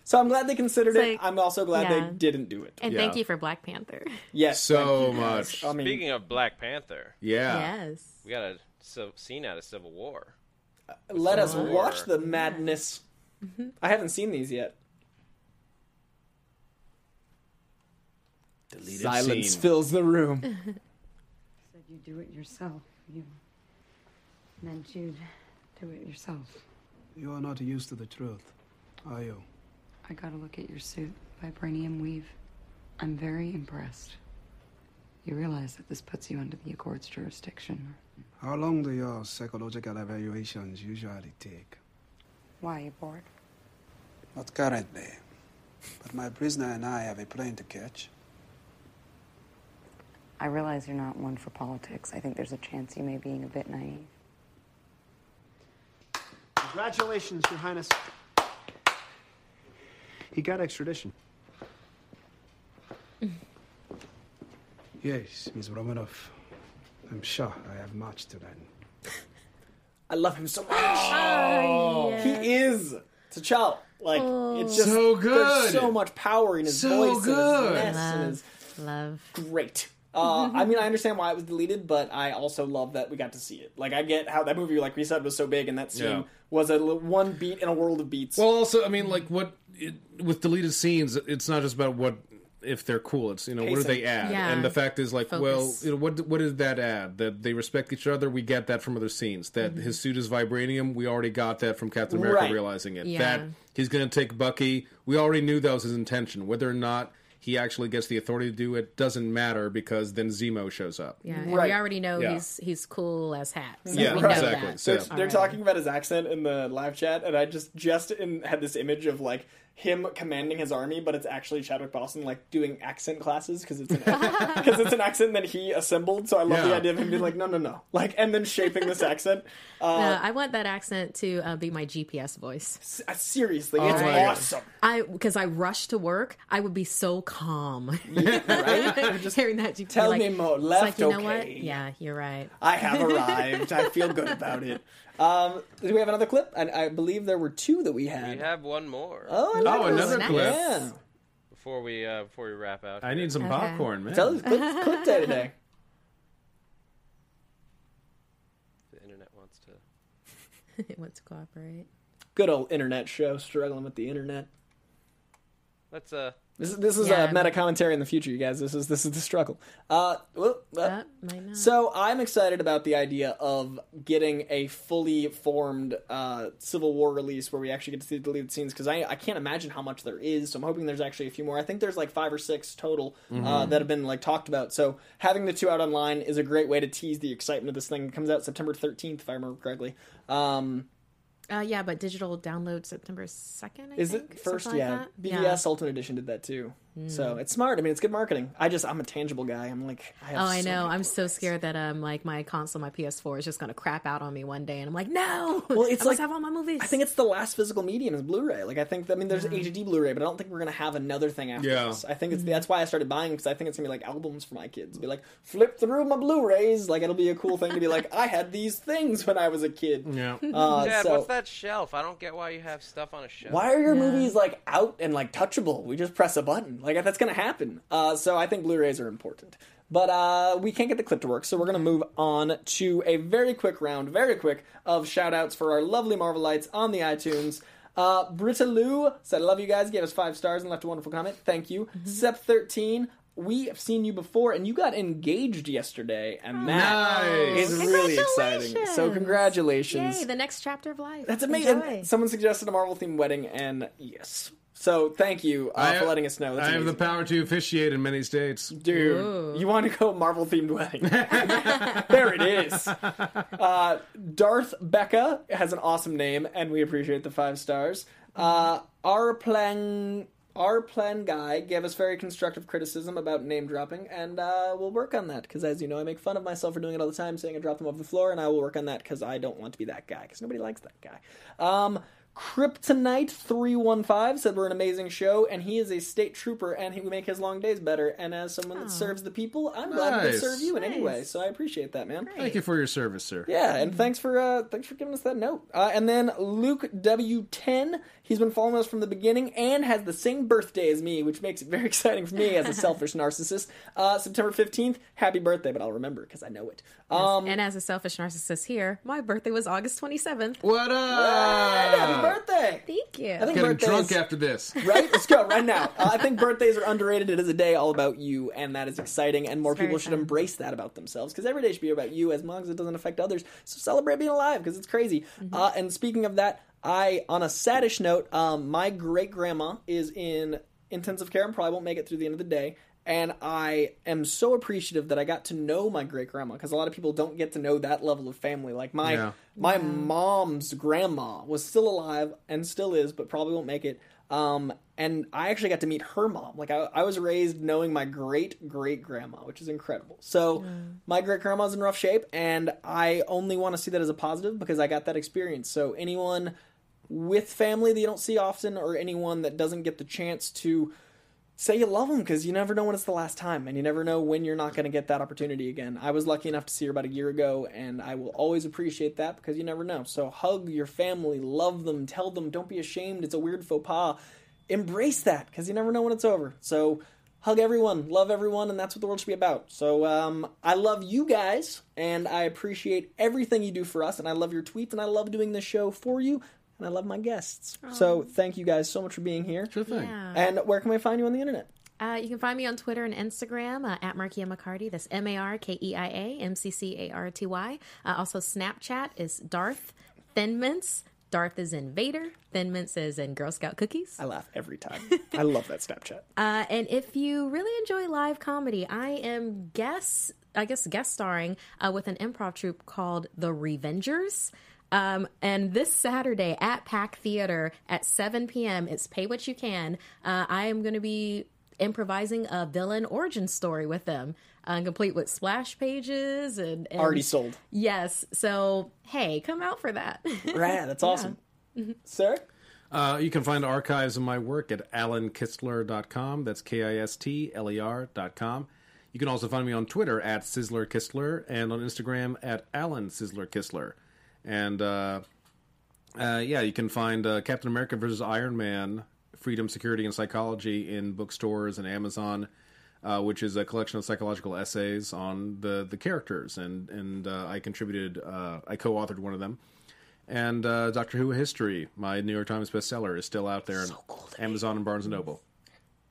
so I'm glad they considered It's it. I'm also glad yeah. they didn't do it. and Yeah. thank you for Black Panther. Yes, So thank you, guys. much. I mean, Speaking of Black Panther, yeah. Yes. we got a civ- scene out of Civil War. let us War. watch the madness. Mm-hmm. I haven't seen these yet. Deleted Silence scene. fills the room. <laughs> Said you do it yourself. You meant you'd do it yourself. You are not used to the truth, are you? I got a look at your suit, vibranium weave. I'm very impressed. You realize that this puts you under the Accord's jurisdiction. How long do your psychological evaluations usually take? Why, you bored? Not currently. But my prisoner and I have a plane to catch. I realize you're not one for politics. I think there's a chance you may be being a bit naive. Congratulations, Your Highness. He got extradition. <laughs> Yes, Ms. Romanoff. I'm sure I have much to learn. I love him so much. Oh, oh yeah. He is T'Challa. Like oh. it's just So good. There's good. so much power in his So voice good. and his ness and Love, his love. great. Uh, I mean, I mm-hmm. understand why it was deleted, but I also love that we got to see it. Like, I get how that movie, like we said, was so big, and that scene Yeah. was a one beat in a world of beats. Well, also, I mean, like mm-hmm. what it, with deleted scenes, it's not just about what if they're cool. It's you know what do Pacing. they add, Yeah. and the fact is like, well, Focus. you know what what did that add? That they respect each other. We get that from other scenes. That mm-hmm. his suit is vibranium. We already got that from Captain America Right. realizing it. Yeah. That he's going to take Bucky. We already knew that was his intention. Whether or not he actually gets the authority to do it doesn't matter because then Zemo shows up. Yeah, and Right. we already know Yeah. he's he's cool as hats. Yeah, we know exactly. That. So- they're, they're Alright. talking about his accent in the live chat, and I just just in, had this image of like him commanding his army, but it's actually Chadwick Boseman like doing accent classes because it's an <laughs> <laughs> because it's an accent that he assembled. So I love the idea of him being like, no, no, no, like, and then shaping this accent. <laughs> Uh, No, I want that accent to uh, be my GPS voice. s- uh, seriously, it's my God. awesome. I because I rush to work, I would be so calm. Right? Just hearing that, GPS, Tell like, me more. Left, like you know what? okay. Yeah, you're right. I have arrived. I feel good about it. Um, do we have another clip? I, I believe there were two that we had. We have one more Oh, I like Oh, this. another nice. clip. Yeah. before we uh, before we wrap out. I need some Okay. popcorn, man. Tell us clip, clip day today. <laughs> The internet wants to. <laughs> it wants to cooperate. Good old internet show, struggling with the internet. Let's uh. This is this is Yeah. a meta commentary in the future, you guys. This is this is the struggle. Uh, well, uh, Uh, might not. so I'm excited about the idea of getting a fully formed uh, Civil War release where we actually get to see the deleted scenes because I I can't imagine how much there is. So I'm hoping there's actually a few more. I think there's like five or six total uh, that have been like talked about. So having the two out online is a great way to tease the excitement of this thing. It comes out September 13th, if I remember correctly. Um, Uh, yeah, but digital download September second. Is think, it first? like yeah, that? BVS Yeah. Ultimate Edition did that too. So it's smart. I mean, it's good marketing. I just I'm a tangible guy. I'm like, I have Oh, I so know. I'm so scared that um, like my console, my PS4, is just gonna crap out on me one day, and I'm like, no. Well, it's I like- must have all my movies. I think it's the last physical medium is Blu-ray. Like I think I mean there's HD Blu-ray, but I don't think we're gonna have another thing after Yeah. this. I think Mm-hmm. it's that's why I started buying because I think it's gonna be like albums for my kids. Be like flip through my Blu-rays. Like it'll be a cool thing to be like <laughs> I had these things when I was a kid. Yeah. Uh, <laughs> Dad, so what's that shelf? I don't get why you have stuff on a shelf. why are your movies like out and like touchable? We just press a button. Like that's gonna happen. Uh, so I think Blu-rays are important. But uh, we can't get the clip to work, so we're going to move on to a very quick round, very quick, of shout outs for our lovely Marvelites on the iTunes. Uh, Britta Lou said, I love you guys. Gave us five stars and left a wonderful comment. Thank you. Sep13, we have seen you before and you got engaged yesterday. And that Nice. is really exciting. So, congratulations. Yay, the next chapter of life. That's amazing. Someone suggested a Marvel themed wedding, and yes. So, thank you uh, for letting us know. That's I have the power to officiate in many states. Dude, you want to go Marvel themed wedding? <laughs> <laughs> there it is. Uh, Darth Becca has an awesome name, and we appreciate the five stars. Uh, our plan, our plan guy gave us very constructive criticism about name dropping, and uh, we'll work on that because, as you know, I make fun of myself for doing it all the time, saying I drop them off the floor, and I will work on that because I don't want to be that guy because nobody likes that guy. Um, Kryptonite three one five said we're an amazing show, and he is a state trooper, and he would make his long days better. And as someone that serves the people, I'm glad to Nice. serve you in any way. Nice. So I appreciate that, man. Thank you for your service, sir. Yeah, and thanks for uh, thanks for giving us that note. Uh, and then Luke W ten, he's been following us from the beginning and has the same birthday as me, which makes it very <laughs> exciting for me as a selfish narcissist. Uh, September fifteenth, happy birthday! But I'll remember because I know it. Um, and as a selfish narcissist here, my birthday was August 27th. What up! happy birthday! Thank you. I think Getting birthdays- drunk after this. <laughs> right? Let's go right now. Uh, I think birthdays are underrated. It is a day all about you, and that is exciting. And more It's very people should fun. embrace that about themselves because every day should be about you, as long as it doesn't affect others. So celebrate being alive because it's crazy. Mm-hmm. Uh, and speaking of that, I, on a saddish note, um, my great grandma is in intensive care and probably won't make it through the end of the day. And I am so appreciative that I got to know my great grandma because a lot of people don't get to know that level of family. Like my Yeah. my mom's grandma was still alive and still is, but probably won't make it. Um, and I actually got to meet her mom. Like I, I was raised knowing my great great grandma, which is incredible. So my great grandma's in rough shape, and I only want to see that as a positive because I got that experience. So anyone with family that you don't see often, or anyone that doesn't get the chance to say you love them because you never know when it's the last time and you never know when you're not going to get that opportunity again. I was lucky enough to see her about a year ago and I will always appreciate that because you never know. So hug your family, love them, tell them, don't be ashamed. It's a weird faux pas. Embrace that because you never know when it's over. So hug everyone, love everyone, and that's what the world should be about. So um, I love you guys and I appreciate everything you do for us and I love your tweets and I love doing this show for you. And I love my guests. So thank you guys so much for being here. Sure thing. Yeah. And where can we find you on the internet? Uh, you can find me on Twitter and Instagram uh, at Markeia McCarty. That's M A R K E I A M C C A R T Y. Uh, also, Snapchat is Darth Thinmints. Darth is in Vader. Thinmints is in Girl Scout cookies. I laugh every time. <laughs> I love that Snapchat. Uh, and if you really enjoy live comedy, I am guest, I guess guest starring uh, with an improv troupe called The Revengers. Um, and this Saturday at Pack Theater at 7 p.m., it's Pay What You Can. Uh, I am going to be improvising a villain origin story with them, uh, complete with splash pages and, and Already sold. Yes. So hey, come out for that. Right, that's <laughs> awesome. Sir? Uh, you can find archives of my work at alankistler.com. That's K I S T L E R.com. You can also find me on Twitter at Sizzler Kistler and on Instagram at Alan Sizzler Kistler. And uh, uh, yeah, you can find uh, Captain America versus Iron Man Freedom, Security, and Psychology in bookstores and Amazon. Uh, which is a collection of psychological essays on the, the characters, and and uh, I contributed, uh, I co-authored one of them, and uh, Doctor Who History, my New York Times bestseller, is still out there on Amazon and Barnes and Noble.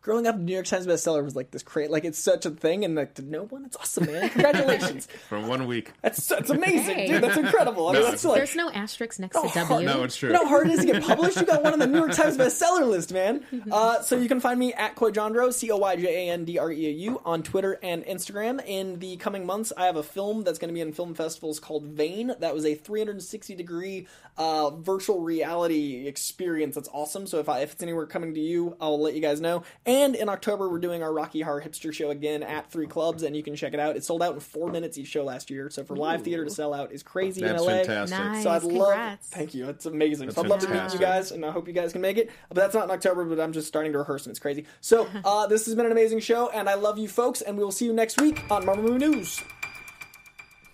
Growing up, New York Times bestseller was like this crazy, like it's such a thing, and like to know one, it's awesome, man. <laughs> Congratulations. For one week. That's that's amazing, Hey. dude. That's incredible. I mean, No. that's like There's no asterisk next to Oh, W. No, it's true. You know how hard it is to get published? You got one on the New York Times bestseller list, man. <laughs> Uh, so you can find me at Coyjandreau, C O Y J A N D R E A U, on Twitter and Instagram. In the coming months, I have a film that's going to be in film festivals called Vein. That was a 360 degree uh, virtual reality experience. That's awesome. So if, I, if it's anywhere coming to you, I'll let you guys know. And in October, we're doing our Rocky Horror Hipster show again at three clubs, and you can check it out. It sold out in four minutes each show last year. So for live theater to sell out is crazy That's in LA. fantastic. Nice. So I'd love. Congrats. Thank you. It's amazing. That's so I'd love to meet you fantastic. guys, and I hope you guys can make it. But that's not in October. But I'm just starting to rehearse, and it's crazy. So <laughs> uh, this has been an amazing show, and I love you folks, and we will see you next week on Marvel Movie News.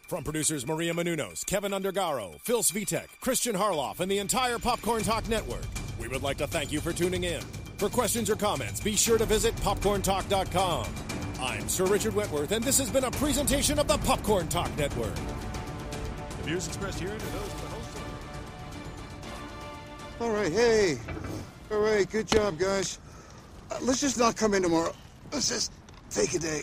From producers Maria Menounos, Kevin Undergaro, Phil Svitek, Christian Harloff, and the entire Popcorn Talk Network, we would like to thank you for tuning in. For questions or comments, be sure to visit popcorntalk.com. I'm Sir Richard Wentworth, and this has been a presentation of the Popcorn Talk Network. The views expressed here are those of the host. All right, hey. All right, good job, guys. Uh, let's just not come in tomorrow. Let's just take a day.